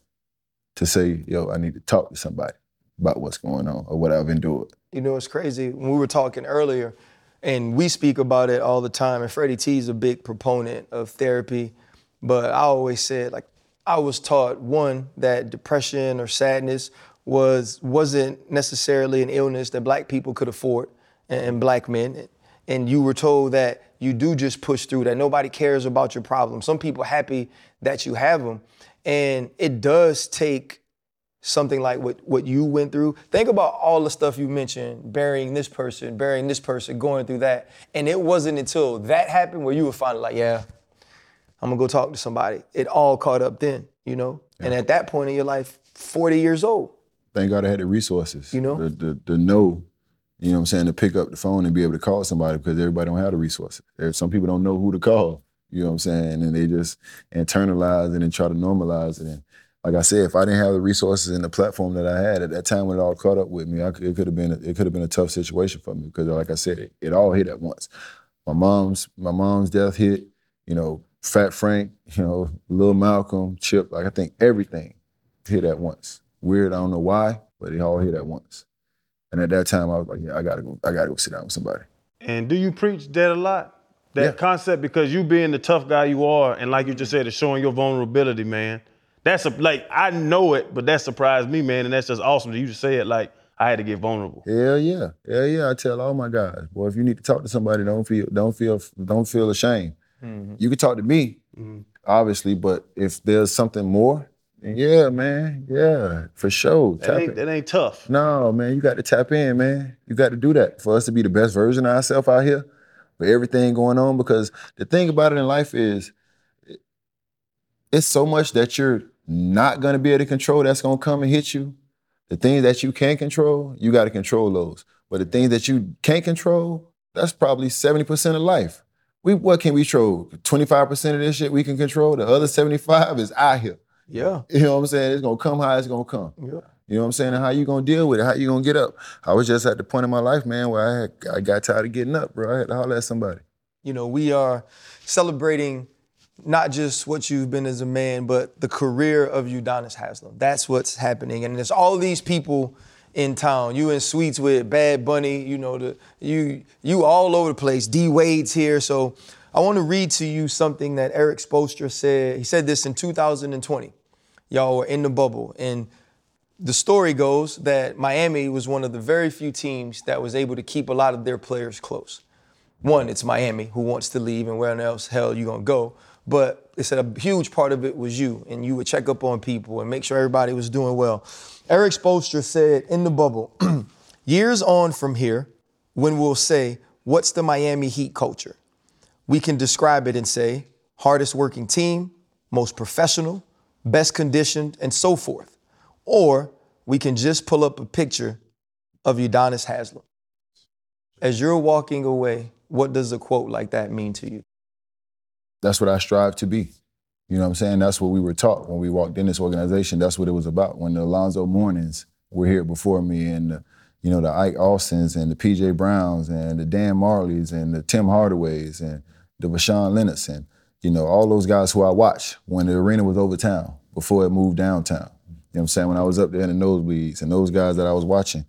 to say, yo, I need to talk to somebody about what's going on or what I've endured. You know, it's crazy. When we were talking earlier, and we speak about it all the time, and Freddie T is a big proponent of therapy. But I always said, like, I was taught one that depression or sadness was wasn't necessarily an illness that black people could afford and, and black men. And you were told that you do just push through, that nobody cares about your problems. Some people happy that you have them. And it does take something like what, what you went through. Think about all the stuff you mentioned, burying this person, burying this person, going through that. And it wasn't until that happened where you were finally like, yeah, I'm gonna go talk to somebody. It all caught up then, you know? And at that point in your life, 40 years old. Thank God I had the resources. You know? The the, the know, you know what I'm saying, to pick up the phone and be able to call somebody because everybody don't have the resources. There, some people don't know who to call. You know what I'm saying? And they just internalize it and try to normalize it. And like I said, if I didn't have the resources and the platform that I had at that time when it all caught up with me, I it could have been a, it could have been a tough situation for me because, like I said, it, it all hit at once. My mom's my mom's death hit. You know, Fat Frank. You know, Lil Malcolm, Chip. Like I think everything hit at once. Weird. I don't know why, but it all hit at once. And at that time, I was like, yeah, I gotta go. I gotta go sit down with somebody. And do you preach that a lot? That Yeah. concept because you being the tough guy you are, and like you just said, it's showing your vulnerability, man. That's a like I know it, but that surprised me, man, and that's just awesome that you just say it like I had to get vulnerable. Hell yeah, hell yeah. I tell all my guys, boy, if you need to talk to somebody, don't feel, don't feel, don't feel ashamed. Mm-hmm. You can talk to me, mm-hmm. obviously, but if there's something more, then yeah, man, yeah, for sure. That Tap ain't, it. that ain't tough. No, man, you got to tap in, man. You got to do that for us to be the best version of ourselves out here with everything going on. Because the thing about it in life is, it's so much that you're not gonna be able to control that's gonna come and hit you. The things that you can control, you got to control those. But the things that you can't control, that's probably 70% of life. We what can we control? 25% of this shit we can control. The other 75 is out here. Yeah. You know what I'm saying? It's gonna come how it's gonna come. Yeah. You know what I'm saying? And how you gonna deal with it? How you gonna get up? I was just at the point in my life, man, where I had, I got tired of getting up, bro. I had to holler at somebody. You know, we are celebrating not just what you've been as a man, but the career of Udonis Haslem. That's what's happening. And there's all these people in town. You in suites with Bad Bunny, you know, the you you all over the place. D Wade's here. So I want to read to you something that Erik Spoelstra said. He said this in 2020. Y'all were in the bubble. And the story goes that Miami was one of the very few teams that was able to keep a lot of their players close one, it's Miami who wants to leave, and where else hell you gonna go? But they said a huge part of it was you, and you would check up on people and make sure everybody was doing well. Erik Spoelstra said in the bubble, years on from here, when we'll say, what's the Miami Heat culture? We can describe it and say, hardest working team, most professional, best conditioned, and so forth. Or we can just pull up a picture of Udonis Haslem. As you're walking away, what does a quote like that mean to you? That's what I strive to be. You know what I'm saying? That's what we were taught when we walked in this organization. That's what it was about. When the Alonzo Mournings were here before me, and the, you know the Ike Austins and the PJ Browns and the Dan Majerles and the Tim Hardaways and the Rashawn Lennox and you know all those guys who I watched when the arena was Overtown before it moved downtown. You know what I'm saying? When I was up there in the nosebleeds and those guys that I was watching,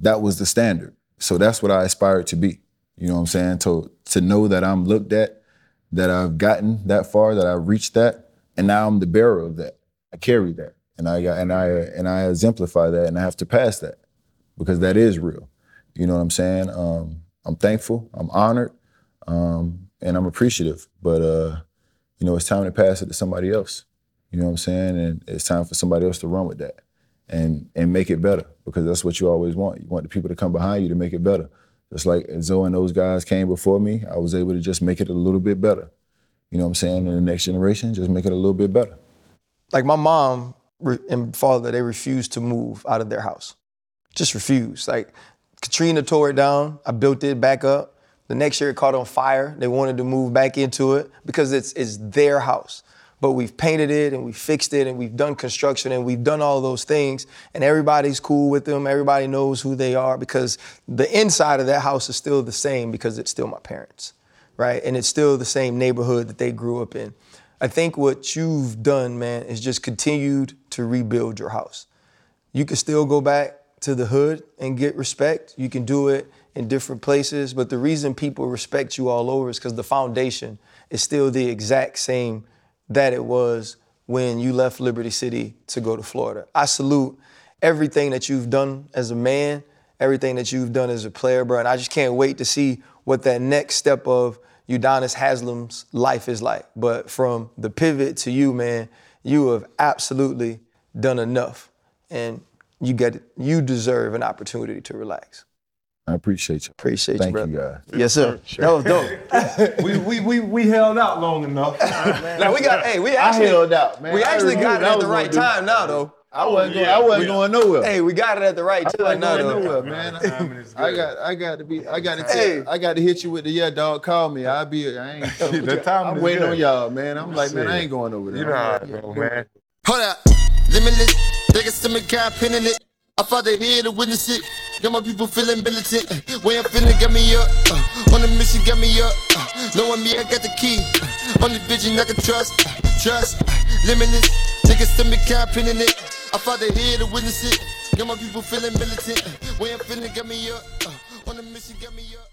that was the standard. So that's what I aspired to be. You know what I'm saying? To to know that I'm looked at, that I've gotten that far, that I've reached that, and now I'm the bearer of that. I carry that, and I and I and I exemplify that, and I have to pass that because that is real. You know what I'm saying? Um, I'm thankful. I'm honored, um, and I'm appreciative. But uh, you know, it's time to pass it to somebody else. You know what I'm saying? And it's time for somebody else to run with that and and make it better because that's what you always want. You want the people to come behind you to make it better. Just like Zo and those guys came before me, I was able to just make it a little bit better. You know what I'm saying? In the next generation, just make it a little bit better. Like my mom and father, they refused to move out of their house. Just refused. Like Katrina tore it down. I built it back up. The next year it caught on fire. They wanted to move back into it because it's it's their house. But we've painted it and we fixed it and we've done construction and we've done all those things and everybody's cool with them. Everybody knows who they are because the inside of that house is still the same because it's still my parents, right? And it's still the same neighborhood that they grew up in. I think what you've done, man, is just continued to rebuild your house. You can still go back to the hood and get respect. You can do it in different places, but the reason people respect you all over is because the foundation is still the exact same that it was when you left Liberty City to go to Florida. I salute everything that you've done as a man, everything that you've done as a player, bro, and I just can't wait to see what that next step of Udonis Haslem's life is like. But from the pivot to you, man, you have absolutely done enough, and you get you deserve an opportunity to relax. I appreciate you. Appreciate you. Thank you, you, brother. guys. Yes, sir. That was dope. we, we, we, we held out long enough. now we got. Hey, we actually I actually held out, man. we actually got it at the right time now, though. I wasn't, going, I oh, wasn't going nowhere. Hey, we got it at the right time. I time wasn't going though. nowhere, man. I got, I got to be, I got to, Hey. I got to hit you with the yeah, dog. Call me. I'll be. I ain't. The time I'm waiting good. on y'all, man. I'm like, man, I ain't going over there. You know how I go, man. Hold up. Limitless. Niggas to me got pinning it. I fought the here to witness it. Got my people feeling militant. Way I'm feeling got me up. Uh, on the mission got me up. Uh, knowing me, I got the key. Uh, only vision I can trust. Uh, trust. Uh, limitless. Niggas to me got pinning it. I fought the here to witness it. Got my people feeling militant. Way I'm feeling got me up. Uh, on the mission got me up.